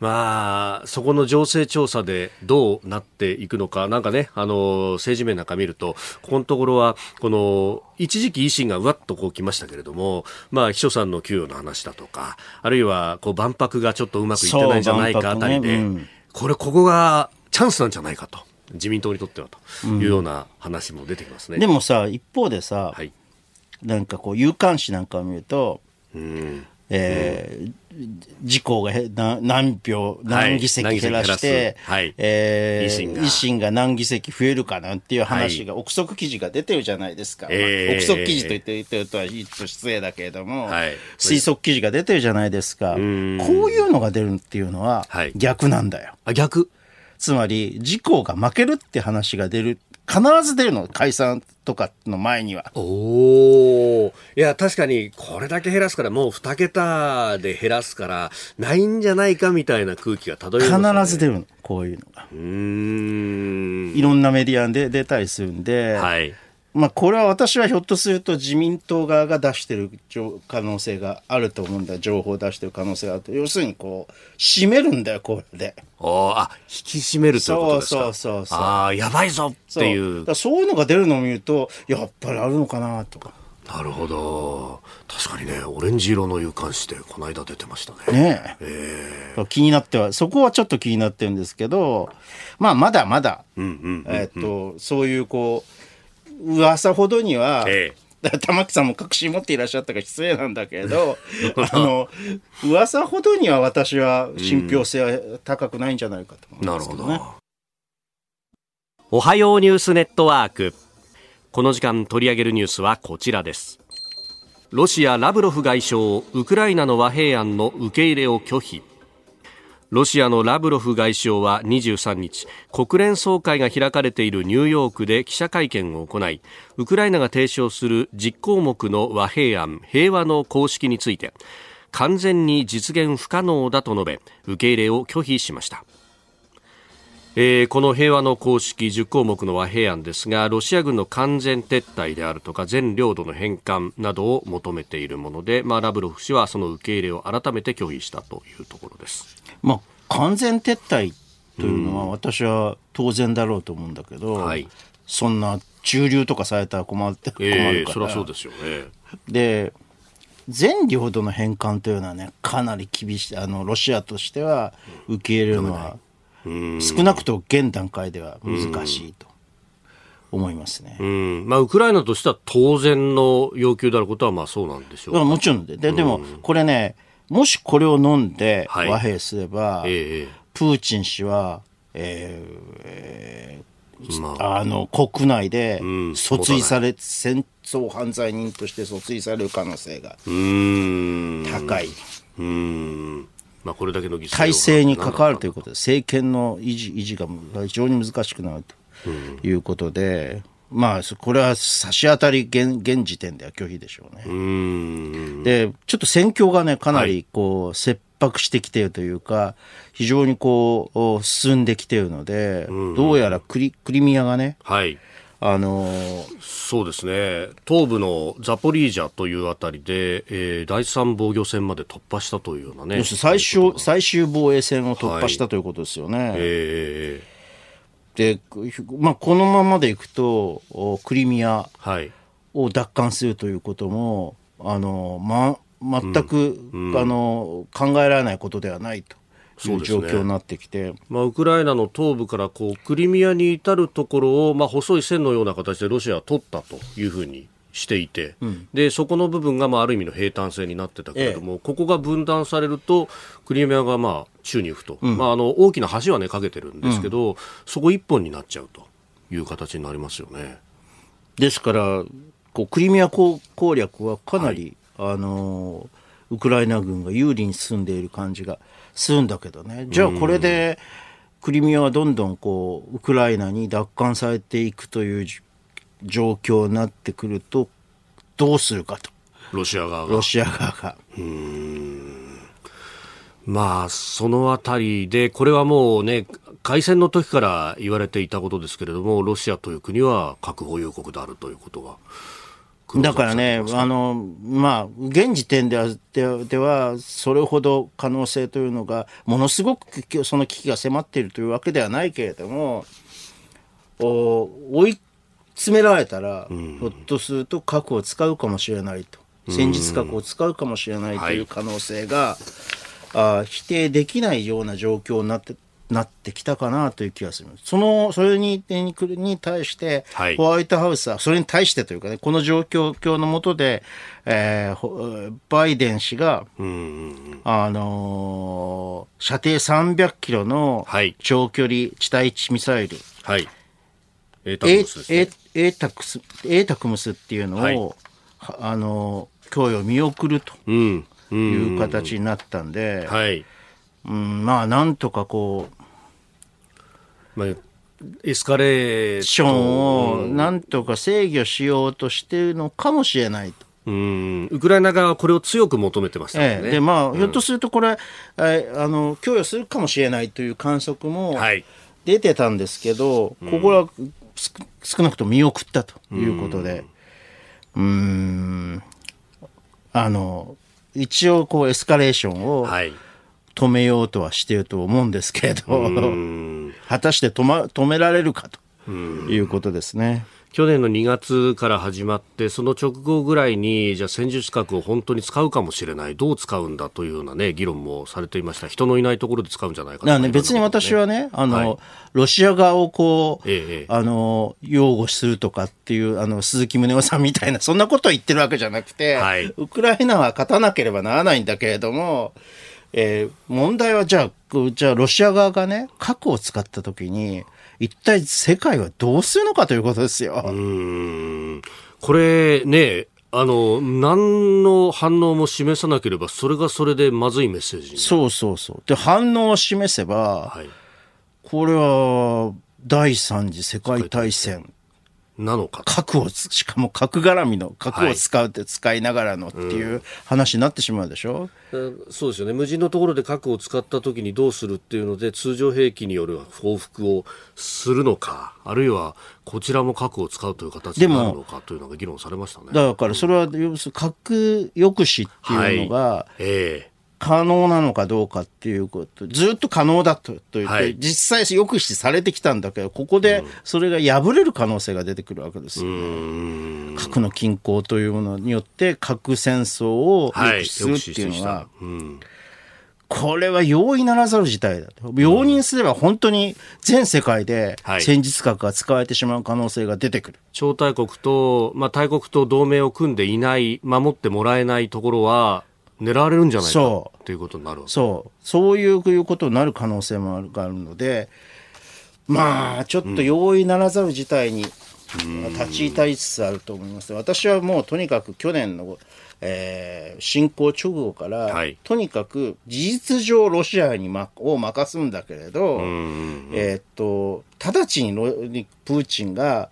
まあ、そこの情勢調査でどうなっていくのか、なんかね、あの、政治面なんか見ると、ここのところは、この、一時期維新がうわっとこう来ましたけれども、まあ、秘書さんの給与の話だとか、あるいは、こう、万博がちょっとうまくいってないんじゃないかあたりで、ねうん、これ、ここがチャンスなんじゃないかと。自民党にとってはというような話も出てきますね。うん、でもさ、一方でさ、はい、なんかこう、有刊誌なんかを見ると、うんえー、自公が何票、何議席減らして、はい、えー、維新が。何議席増えるかなんていう話が、憶測記事が出てるじゃないですか。えー、憶測記事と言って言ってるとは失礼だけれども、はい、推測記事が出てるじゃないですか。こういうのが出るっていうのは逆なんだよ。あ、逆？つまり、自公が負けるって話が出る必ず出るの解散とかの前には。おおいや確かにこれだけ減らすからもう2桁で減らすからないんじゃないかみたいな空気が漂います、ね、必ず出るのこういうのが。うん。いろんなメディアで出たりするんで、はい、まあ、これは私はひょっとすると自民党側が出してる可能性があると思うんだ情報を出してる可能性があると要するにこう締めるんだよこれで。あ引き締めるということですか？そうそうそうああやばいぞっていう。そう。そういうのが出るのを見るとやっぱりあるのかなとか。なるほど。確かにねオレンジ色の有刊誌でこの間出てましたね。ねえ。ー、気になってはそこはちょっと気になってるんですけどまあまだまだ、うんうん。えっとそういうこう噂ほどには、ええ、玉木さんも確信持っていらっしゃったから失礼なんだけど あの噂ほどには私は信憑性は高くないんじゃないかと思うんですけどね、なるほど。おはようニュースネットワーク。この時間取り上げるニュースはこちらです。ロシアラブロフ外相ウクライナの和平案の受け入れを拒否ロシアのラブロフ外相は23日国連総会が開かれているニューヨークで記者会見を行いウクライナが提唱する10項目の和平案平和の公式について完全に実現不可能だと述べ受け入れを拒否しましたえー、この平和の公式10項目の和平案ですがロシア軍の完全撤退であるとか全領土の返還などを求めているもので、まあ、ラブロフ氏はその受け入れを改めて拒否したというところです。まあ、完全撤退というのは私は当然だろうと思うんだけど、うんはい、そんな駐留とかされたら困って困るから、えー、そりゃそうですよね。で全領土の返還というのはね、かなり厳しい、あの、ロシアとしては受け入れるのは、少なくとも現段階では難しいと。思いますね。うん。まあ、ウクライナとしては当然の要求であることはまあそうなんでしょうもちろんで。ででも、これね、もしこれを飲んで和平すれば、はいえプーチン氏は、えー、まあ、あの国内で訴追され、うん、戦争犯罪人として訴追される可能性が高い。うん。まあ、これだけの体制に関わるということで、政権の維持維持が非常に難しくなると。いうことで、うん、まあ、これは差し当たり現現時点では拒否でしょうね。で、ちょっと戦況がね、かなりこう、はい、切迫してきているというか、非常にこう、進んできているので、どうやらクリクリミアがね、はい。あのー、そうですね。東部のザポリージャというあたりで、えー、第三防御線まで突破したというようなね。最終最終防衛線を突破したということですよね。はい、えーで、まあ、このままでいくと、クリミアを奪還するということも、あの、ま、全く、うんうん、あの考えられないことではないと。いう状況になってきて、ね、まあ、ウクライナの東部からこうクリミアに至るところを、まあ、細い線のような形でロシアは取ったというふうにしていて、うん、でそこの部分がまあある意味の平坦性になってたけれども、ええ、ここが分断されるとクリミアがまあ宙に浮くと、うん、まあ、あの大きな橋は、ね、かけてるんですけど、うん、そこ一本になっちゃうという形になりますよね。ですからこうクリミア攻略はかなり、はい、あのウクライナ軍が有利に進んでいる感じがするんだけどね。じゃあこれでクリミアはどんどんこうウクライナに奪還されていくという状況になってくるとどうするかと。ロシア側が。ロシア側が。まあそのあたりでこれはもうね開戦の時から言われていたことですけれどもロシアという国は核保有国であるということがだからね、あの、まあ、現時点では、ででは、それほど可能性というのが、ものすごくその危機が迫っているというわけではないけれども、お追い詰められたら、ひょっとすると核を使うかもしれないと、戦術核を使うかもしれないという可能性が、あ否定できないような状況になってなってきたかなという気がする。その、それに、にに対して、ホワイトハウスは、それに対してというかね、この状況のもとで、えー、バイデン氏が、あのー、射程300キロの長距離地対地ミサイル、はい、エータクス、エータクムスっていうのを、はい、あの、供与見送るという形になったんで、はい。うん、まあ、なんとかこう、まあ、エスカレーションをなんとか制御しようとしてるのかもしれないと。うん。ウクライナ側はこれを強く求めてましたね。ええ、でまあ、うん、ひょっとするとこれ、えあの供与するかもしれないという観測も出てたんですけど、はい、ここは少なくとも見送ったということで、うん、あの、一応こうエスカレーションを止めようとはしていると思うんですけれど、果たして止,、ま、止められるかということですね。去年の2月から始まって、その直後ぐらいに、じゃあ戦術核を本当に使うかもしれない、どう使うんだというようなね、議論もされていました。人のいないところで使うんじゃないかな、ね、別に私はね、あの、はい、ロシア側をこう、ええ、あの、擁護するとかっていう、あの、鈴木宗男さんみたいな、そんなことを言ってるわけじゃなくて、はい、ウクライナは勝たなければならないんだけれども、えー、問題はじゃあ、じゃあロシア側がね、核を使ったときに、一体世界はどうするのかということですよ。うんこれね、あの、何の反応も示さなければ、それがそれでまずいメッセージそうそうそう。で、反応を示せば、はい、これは第三次世界大戦なのか核をしかも核絡みの核を使うって使いながらのっていう話になってしまうでしょ、うん、そうですよね。無人のところで核を使った時にどうするっていうので通常兵器による報復をするのかあるいはこちらも核を使うという形になるのかというのが議論されましたね。だからそれは要するに核抑止っていうのが、はい、えー可能なのかどうかっていうこと、ずっと可能だと言って、はい、実際抑止されてきたんだけど、ここでそれが破れる可能性が出てくるわけですよね。核の均衡というものによって核戦争を抑止するっていうのは、これは容易ならざる事態だと。容認すれば本当に全世界で戦術核が使われてしまう可能性が出てくる。超大国と、まあ、大国と同盟を組んでいない、守ってもらえないところは、狙われるんじゃないかということになるそう。そういうことになる可能性もあるあるのでまあちょっと容易ならざる事態に立ち至りつつあると思います。私はもうとにかく去年の、えー、侵攻直後から、はい、とにかく事実上ロシアに、ま、を任すんだけれど、えー、っと直ちにプーチンが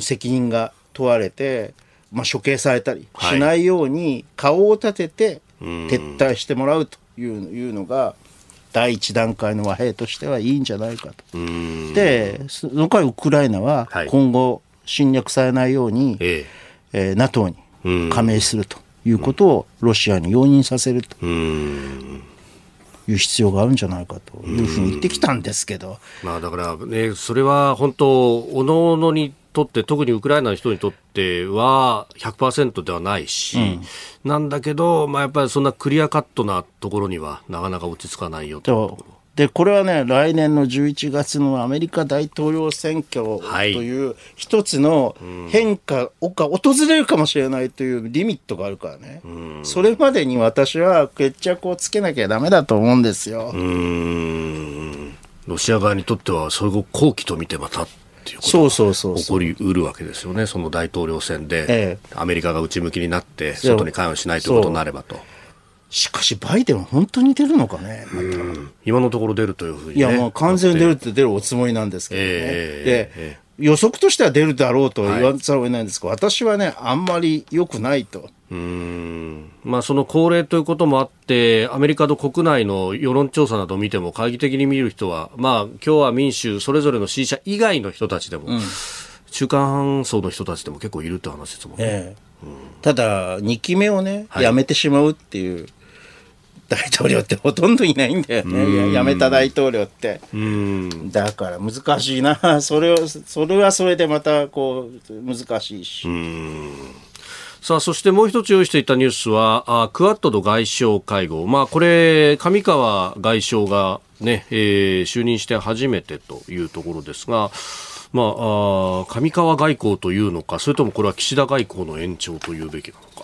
責任が問われて、まあ、処刑されたりしないように顔を立てて撤退してもらうといういうのが第一段階の和平としてはいいんじゃないかと。でその回ウクライナは今後侵略されないように、ええ。ー、NATO に加盟するということをロシアに容認させると。いう必要があるんじゃないかというふうに言ってきたんですけど、まあ、だからね、それは本当、おのおのにとって、特にウクライナの人にとっては100%ではないし、うん、なんだけど、まあ、やっぱりそんなクリアカットなところにはなかなか落ち着かないよと。で、これはね、来年の11月のアメリカ大統領選挙という一つの変化が訪れるかもしれないというリミットがあるからね。それまでに私は決着をつけなきゃダメだと思うんですよ。ロシア側にとっては、それを好機と見てまたっていうことが起こりうるわけですよね、その大統領選で、ええ、アメリカが内向きになって、外に関与しないということになればと。しかし、バイデンは本当に出るのかね、ま、今のところ出るというふうに、ね、いや、もう完全に出るって出るおつもりなんですけどね。えー、で、予測としては出るだろうと言わざるを得ないんですが、はい、私はね、あんまり良くないと。うんまあ、その高齢ということもあって、アメリカの国内の世論調査などを見ても、懐疑的に見る人は、まあ、共和民主、それぞれの支持者以外の人たちでも、うん、中間層の人たちでも結構いるって話ですもんね。ええうん、ただ、2期目をね、はい、やめてしまうっていう大統領ってほとんどいないんだよね、辞めた大統領って。だから難しいな、それをそれはそれでまたこう難しいし。さあ、そしてもう一つ用意していたニュースは、あクアッドの外相会合。まあ、これ、上川外相がね、えー、就任して初めてというところですが、まあ、あ上川外交というのか、それともこれは岸田外交の延長というべきなのか。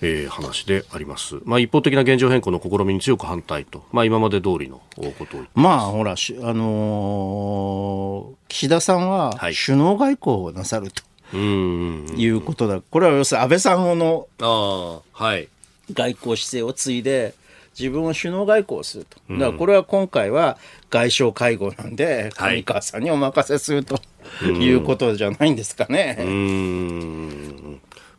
えー、話であります、まあ、一方的な現状変更の試みに強く反対と、まあ、今まで通りのことをまあほら、あのー、岸田さんは首脳外交をなさると、いうことだ。これは要するに安倍さんの外交姿勢を継いで、自分は首脳外交をすると。だからこれは今回は外相会合なんで、上川さんにお任せするということじゃないんですかね。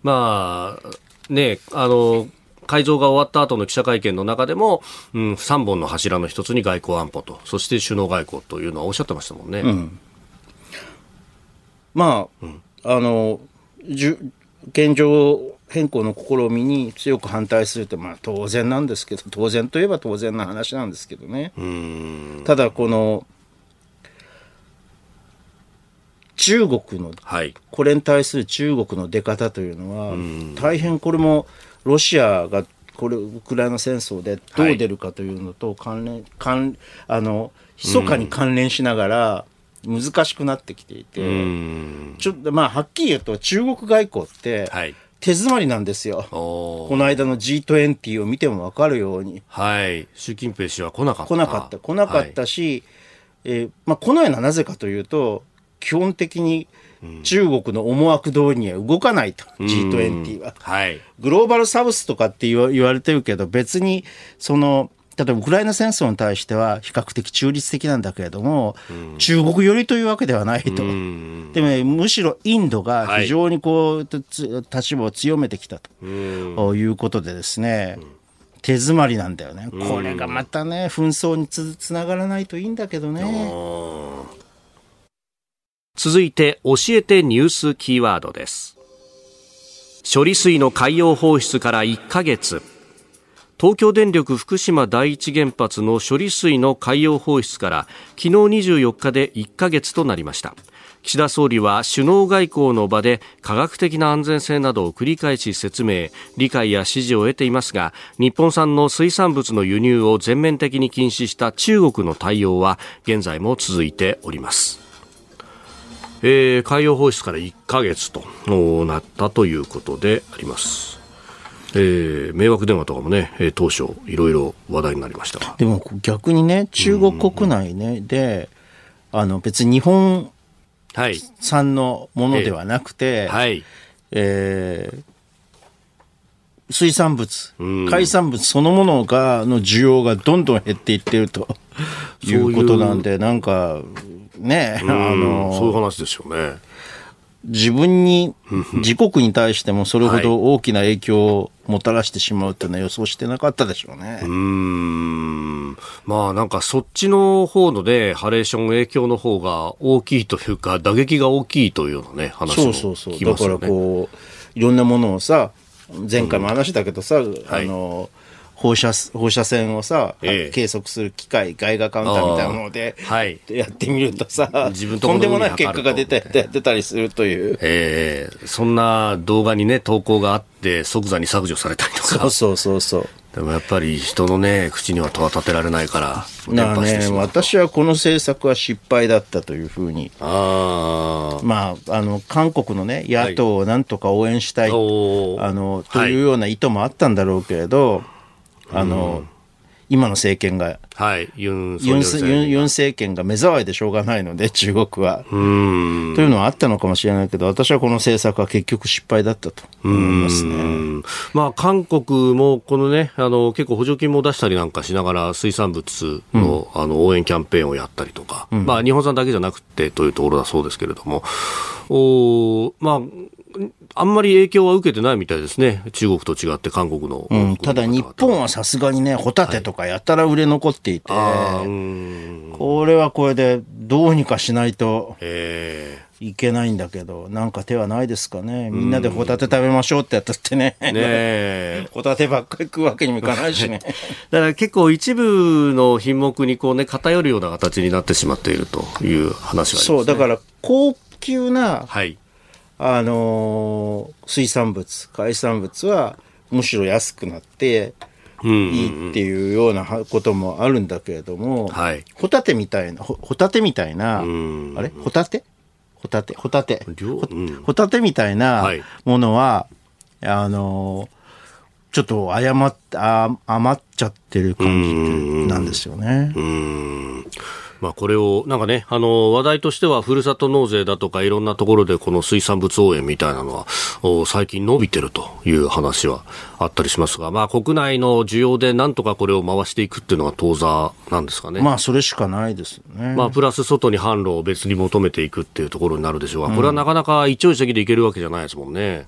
まあ、ね、あの、改造が終わった後の記者会見の中でも、うん、3本の柱の一つに外交安保と、そして首脳外交というのはおっしゃってましたもんね。うん、まあ、うん。あの現状変更の試みに強く反対するって、まあ、当然なんですけど当然といえば当然な話なんですけどね。ただこの中国の、はい、これに対する中国の出方というのは大変これもロシアがこれウクライナ戦争でどう出るかというのと関連、はい、関あの密かに関連しながら、難しくなってきていて、ちょっとまあはっきり言うと中国外交って、手詰まりなんですよ。この間の G20 を見ても分かるように。はい。習近平氏は来なかった。来なかった。来なかったし、はい、えー、まあ、来ないのはなぜかというと、基本的に中国の思惑通りには動かないと、G20 は。はい。グローバルサウスとかって言われてるけど、別に、その、例えばウクライナ戦争に対しては比較的中立的なんだけれども、うん、中国寄りというわけではないと。うん、でも、ね、むしろインドが非常にこう、はい、立場を強めてきたと。いうことでですね、手詰まりなんだよね。これがまたね、紛争につつながらないといいんだけどね。続いて、教えてニュースキーワードです。処理水の海洋放出から1ヶ月。東京電力福島第一原発の処理水の海洋放出から昨日24日で1ヶ月となりました岸田総理は首脳外交の場で科学的な安全性などを繰り返し説明理解や支持を得ていますが日本産の水産物の輸入を全面的に禁止した中国の対応は現在も続いておりますえー、海洋放出から1ヶ月となったということであります。えー、迷惑電話とかもね、えー、当初いろいろ話題になりましたでも逆にね中国国内ね、であの別に日本産のものではなくて、はい、えー水産物、海産物そのものが、の需要がどんどん減っていってるということなんで、なんか、ね、あの、そういう話ですよね。自分に、自国に対してもそれほど大きな影響をもたらしてしまうというのは予想してなかったでしょうね。うん。まあなんかそっちの方のね、ハレーション影響の方が大きいというか、打撃が大きいというようなね、話も聞きますよね。そうそうそう。だからこう、いろんなものをさ、前回も話したけどさ、うん、あの、放射放射線をさ、ええ、計測する機械、外画カウンターみたいなもので、はい、やってみるとさ、自分とんでもない結果が出て出たりするという。ええ。そんな動画にね、投稿があって、即座に削除されたりとか。そうそうそうそう。でもやっぱり人のね、口には戸は立てられないから、なね、私はこの政策は失敗だったというふうに、あまあ、あの、韓国のね、野党をなんとか応援したい、はい、あの、というような意図もあったんだろうけれど、あの、今の政権が、はい、ユンユンユン政権が目障りでしょうがないので、中国は。というのはあったのかもしれないけど、私はこの政策は結局失敗だったと思いますね。まあ、韓国もこのね、あの、結構補助金も出したりなんかしながら、水産物のうん、あの応援キャンペーンをやったりとか、うん、まあ、日本産だけじゃなくてというところだそうですけれども、おまあ、あんまり影響は受けてないみたいですね、中国と違って韓国の。うん、ただ日本はさすがにね、ホタテとかやたら売れ残っていて、はい、これはこれでどうにかしないといけないんだけど、なんか手はないですかね。みんなでホタテ食べましょうってやったってね。ね ホタテばっかり食うわけにもいかないしね。だから結構一部の品目にこうね、偏るような形になってしまっているという話はありますね。そう、だから高級な、はいあのー、水産物、海産物はむしろ安くなっていいっていうようなこともあるんだけれども、はい、ホタテみたいな、ホタテみたいな、あれ？ホタテ？ホタテ、ホタテ、ホタテみたいなものは、はい、あのー、ちょっと誤っあ余っちゃってる感じなんですよね。うんまあ、これを、なんかね、あの、話題としては、ふるさと納税だとか、いろんなところでこの水産物応援みたいなのは、最近伸びてるという話はあったりしますが、まあ、国内の需要でなんとかこれを回していくっていうのが当座なんですかね。まあ、それしかないですね。まあ、プラス外に販路を別に求めていくっていうところになるでしょうが、これはなかなか一朝一夕でいけるわけじゃないですもんね。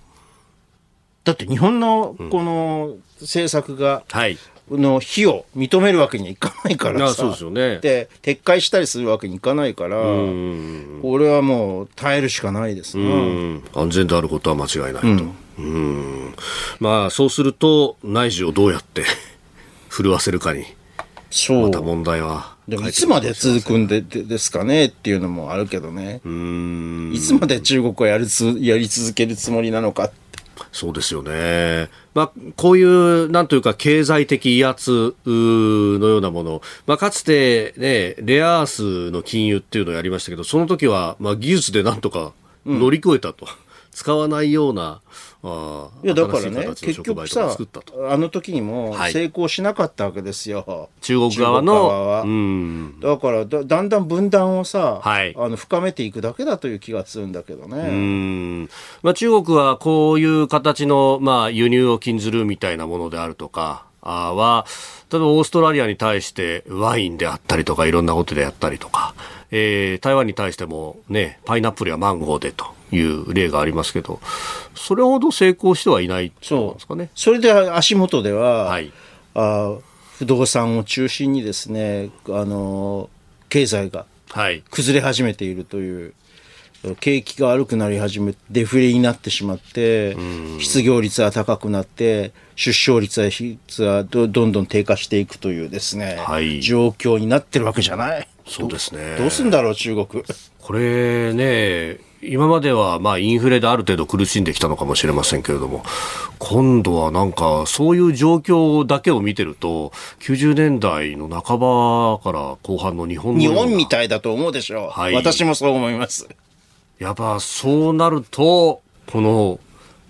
だって日本のこの政策が、はい、の非を認めるわけにはいかないからさ。そうですよね。で、撤回したりするわけにいかないから、これはもう耐えるしかないですね。安全であることは間違いないと。うん、まあ、そうすると、内需をどうやって 震わせるかに。そう。また問題は。でもいつまで続くんでですかねっていうのもあるけどね。いつまで中国はやりつやり続けるつもりなのかそうですよね。まあ、こういう、なんというか、経済的威圧のようなもの、まあ、かつて、ね、レアアースの禁輸っていうのをやりましたけど、その時は、まあ、技術でなんとか乗り越えたと。うん、使わないような、あいやだからね結局さあの時にも成功しなかったわけですよ、はい、中国側のは、うん、だからだだんだん分断をさ、はい、あの深めていくだけだという気がするんだけどね。うん、まあ、中国はこういう形の、まあ、輸入を禁ずるみたいなものであるとかあは例えばオーストラリアに対してワインであったりとかいろんなことでやったりとか、えー、台湾に対してもねパイナップルやマンゴーでという例がありますけど、それほど成功してはいないそうですかね？それで足元では、はい、あ不動産を中心にですね、あの経済が崩れ始めているという景気が悪くなり始めてデフレになってしまって失業率は高くなって出生率はどんどん低下していくというですね、はい、状況になってるわけじゃないそうですねどうすんだろう中国これね今まではまあインフレである程度苦しんできたのかもしれませんけれども、今度はなんかそういう状況だけを見てると、90年代の半ばから後半の日本日本みたいだと思うでしょう。はい、私もそう思います。やっぱそうなると、この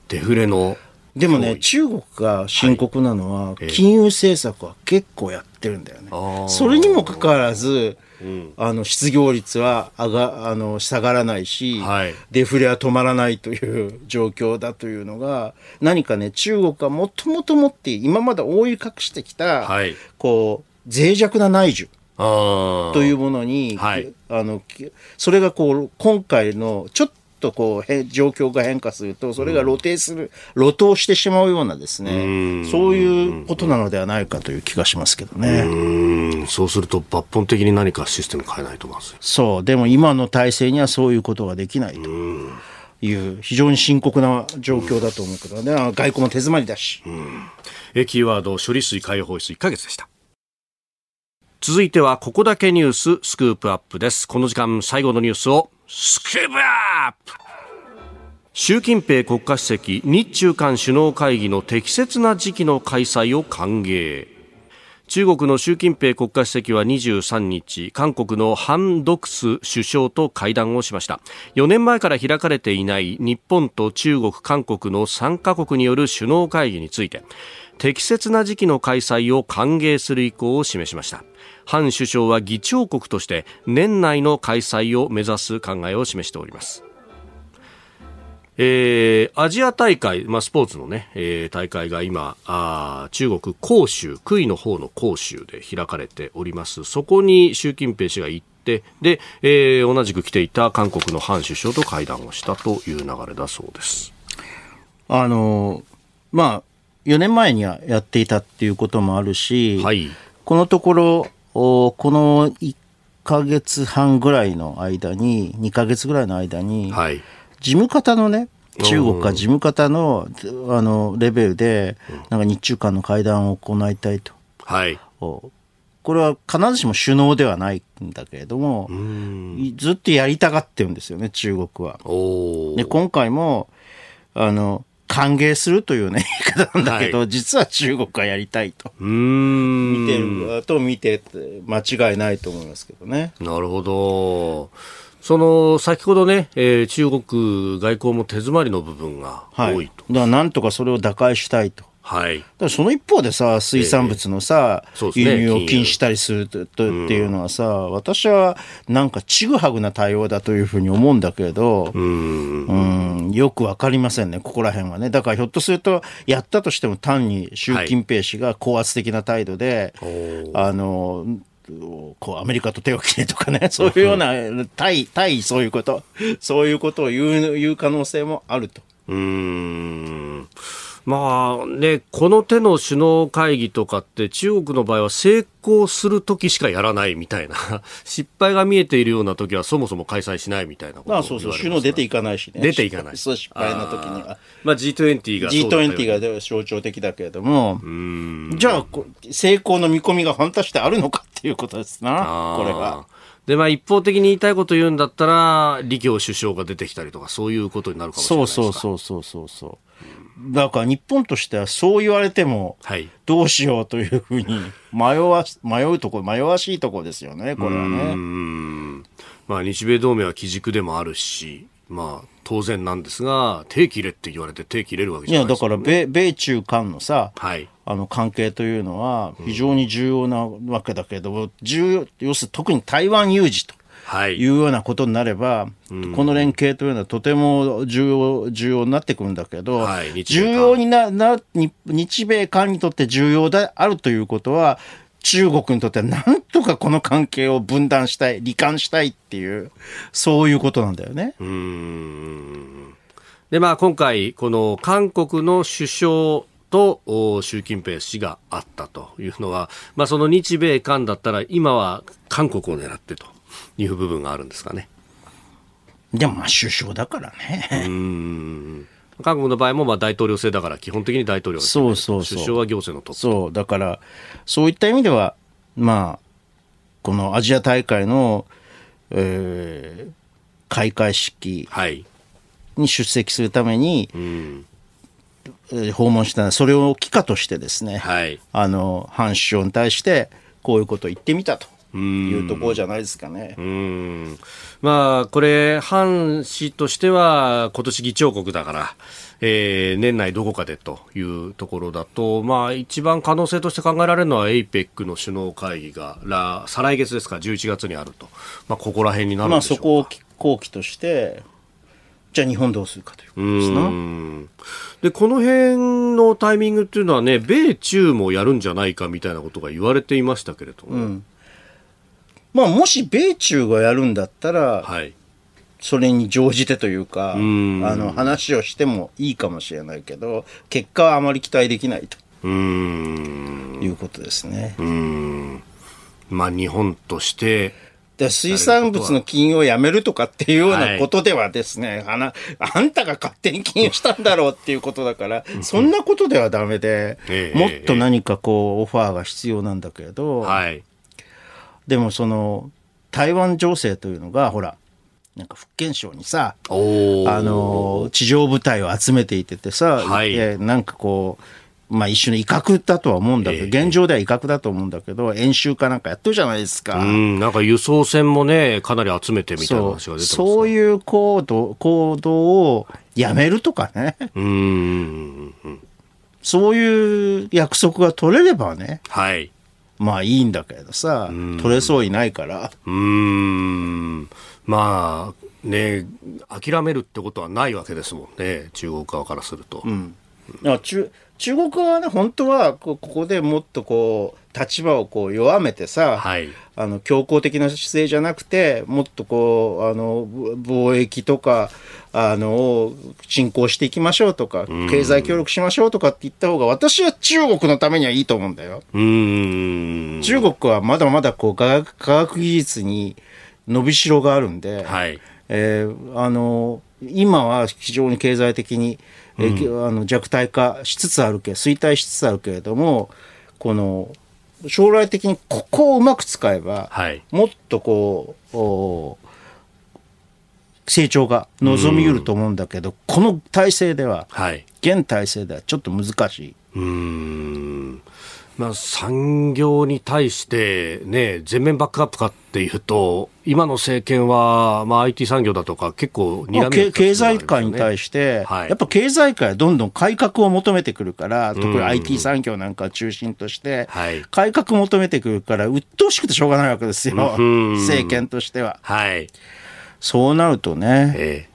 デフレの。でもね、中国が深刻なのは、金融政策は結構やってるんだよね。それにもかかわらず、うん、あの失業率は上があの下がらないし、はい、デフレは止まらないという状況だというのが何かね中国がもともと持って今まで覆い隠してきた、はい、こう脆弱な内需というものに、はい、あのそれがこう今回のちょっとこう状況が変化するとそれが露呈する、うん、露頭してしまうようなですねそういうことなのではないかという気がしますけどね。そうすると抜本的に何かシステム変えないとまずそう。でも今の体制にはそういうことができないと。いう非常に深刻な状況だと思うけどね、外交も手詰まりだし、うん、えキーワード処理水海洋放出1か月でした。続いてはここだけニューススクープアップです。この時間最後のニュースをスクープアップ。習近平国家主席日中韓首脳会議の適切な時期の開催を歓迎。中国の習近平国家主席は23日韓国のハン・ドクス首相と会談をしました。4年前から開かれていない日本と中国韓国の3カ国による首脳会議について適切な時期の開催を歓迎する意向を示しました。ハン首相は議長国として年内の開催を目指す考えを示しておりますえー、アジア大会、まあ、スポーツのね、えー、大会が今あ、中国広州、杭の方の広州で開かれております。そこに習近平氏が行って、で、えー、同じく来ていた韓国のハン首相と会談をしたという流れだそうです。あの、まあ、4年前にはやっていたっていうこともあるし、はい、このところ、この1か月半ぐらいの間に、2か月ぐらいの間に、はい、事務方のね、中国が事務方のあのレベルで、なんか日中間の会談を行いたいと。はい。これは必ずしも首脳ではないんだけれども、ずっとやりたがってるんですよね、中国は。で、今回も、あの、歓迎するというね、言い方なんだけど、はい、実は中国がやりたいと。見てると見て間違いないと思いますけどね。なるほど。その先ほどね、えー、中国外交も手詰まりの部分が多いと。はい、だからなんとかそれを打開したいと。はい、だその一方でさ水産物のさ、えー、輸入を禁止したりするとっていうのはさ、うん、私はなんかちぐはぐな対応だというふうに思うんだけれど、うん、うんよくわかりませんね、ここら辺はね。だからひょっとすると、やったとしても単に習近平氏が高圧的な態度で、はい、あの、こうアメリカと手を切れとかね、そういうような、対、対そういうこと、そういうことを言う、言う可能性もあると。うん。まあね、この手の首脳会議とかって中国の場合は成功する時しかやらないみたいな、失敗が見えているような時はそもそも開催しないみたいなことまあそうそう、首脳出ていかないしね。出ていかない。そう、失敗の時には。まあ G20 が G20 が象徴的だけれども、じゃあ成功の見込みが果たしてあるのかっていうことですな、これは。で、まあ一方的に言いたいこと言うんだったら、李強首相が出てきたりとか、そういうことになるかもしれないですかそうそうそうそうそう。だから日本としてはそう言われても、どうしようというふうに 迷わ、迷うところ、迷わしいところですよね、これはね。まあ日米同盟は基軸でもあるし、まあ当然なんですが、手切れって言われて手切れるわけじゃないですか、ね、いや、だから米、米中間のさ、はい、あの関係というのは非常に重要なわけだけど、重要、要するに特に台湾有事と。い。うようなことになれば、この連携というのはとても重要、重要になってくるんだけど、はい、重要にな、な、日米韓にとって重要であるということは、中国にとってはなんとかこの関係を分断したい、罹患したいっていう、そういうことなんだよね。うん。で、まあ今回、この韓国の首相と習近平氏があったというのは、まあその日米韓だったら今は韓国を狙ってという部分があるんですかね。でもまあ首相だからね。うん。韓国の場合もまあ大統領制だから基本的に大統領そうそうそう。首相は行政のトップ。そう。だからそういった意味ではまあこのアジア大会の、えー、開会式に出席するために、はい、訪問したそれを帰化としてですね、はい、あのハン首相に対してこういうことを言ってみたと。いうところじゃないですかね。うんまあ、これ、ハン氏としては、今年議長国だから、えー、年内どこかでというところだと、まあ、一番可能性として考えられるのは、APEC の首脳会議が来再来月ですか、11月にあると、まあ、ここら辺になるんでしょうか。まあ、そこを後期として、じゃあ日本どうするかということですな。で、この辺のタイミングっていうのはね、米中もやるんじゃないかみたいなことが言われていましたけれども。うんまあ、もし米中がやるんだったら、はい、それに乗じてというか、うあの話をしてもいいかもしれないけど、結果はあまり期待できないと。いうことですね。まあ、日本として、で水産物の禁輸をやめるとかっていうようなことではですね、はい、あなあんたが勝手に禁輸したんだろうっていうことだから、そんなことではダメで、もっと何かこう、オファーが必要なんだけれど、はい、でもその台湾情勢というのがほらなんか福建省にさあの地上部隊を集めていててさ、はい、なんかこうまあ一種の威嚇だとは思うんだけど、えー、現状では威嚇だと思うんだけど、演習かなんかやってるじゃないですか。うん、なんか輸送船もね、かなり集めてみたいな話が出てます、そういう行動、行動をやめるとかね。うん。そういう約束が取れればね。はい。まあいいんだけどさ、取れそういないから。うん。まあ、ね、諦めるってことはないわけですもんね、中国側からすると。うん、中中国側はね、本当はここでもっとこう、立場をこう弱めてさ、はい、あの強硬的な姿勢じゃなくて、もっとこう、あの貿易とか、あの、進行していきましょうとか、経済協力しましょうとかって言った方が、私は中国のためにはいいと思うんだよ。中国はまだまだこう科学、科学技術に伸びしろがあるんで、はい、えー、あの、今は非常に経済的に、うん、あの弱体化しつつあるけ、衰退しつつあるけれども、この、将来的にここをうまく使えば、はい、もっとこう、成長が望みうると思うんだけど、この体制では、はい、現体制ではちょっと難しい。うんまあ、産業に対して、ね、全面バックアップかっていうと、今の政権は、まあ、IT 産業だとか、結構ね、経済界に対して、はい、やっぱ経済界はどんどん改革を求めてくるから、特に IT 産業なんかを中心として、改革を求めてくるから、鬱陶しくてしょうがないわけですよ、政権としては。はい。そうなるとね、ええ、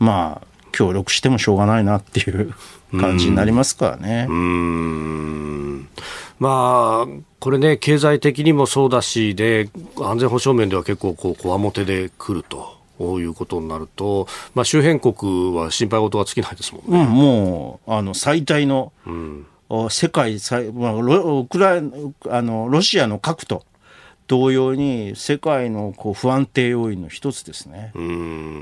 まあ、協力してもしょうがないなっていう感じになりますからね。うん。まあ、これね、経済的にもそうだし、で、安全保障面では結構こう、こわもてで来ると。こういうことになると、まあ、周辺国は心配事が尽きないですもんね。うん、もう、あの、最大の、うん、世界最、まあ、ウクライあの、ロシアの核と同様に世界のこう不安定要因の一つですね。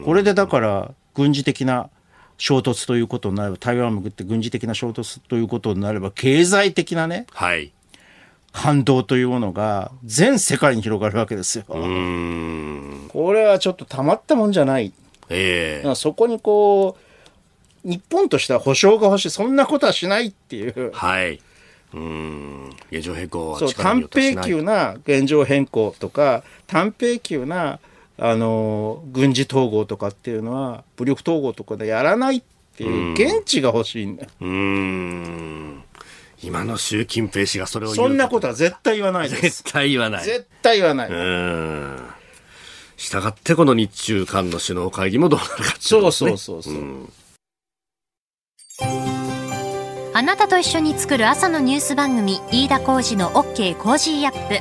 これでだから軍事的な衝突ということになれば台湾をめぐって軍事的な衝突ということになれば経済的なね、はい、反動というものが全世界に広がるわけですよ。これはちょっとたまったもんじゃない。えー、そこにこう日本としては保証が欲しい。そんなことはしないっていう。はい。うん。現状変更はそう短兵級な現状変更とか短兵級なあの軍事統合とかっていうのは武力統合とかでやらないっていう現地が欲しいんだよ。うん今の習近平氏がそれを言うそんなことは絶対言わないです。絶対言わない。絶対言わない。うん。したがってこの日中間の首脳会議もどうなるか、ね、そうそうそうそう。うんあなたと一緒に作る朝のニュース番組飯田浩二の OK コージーアップ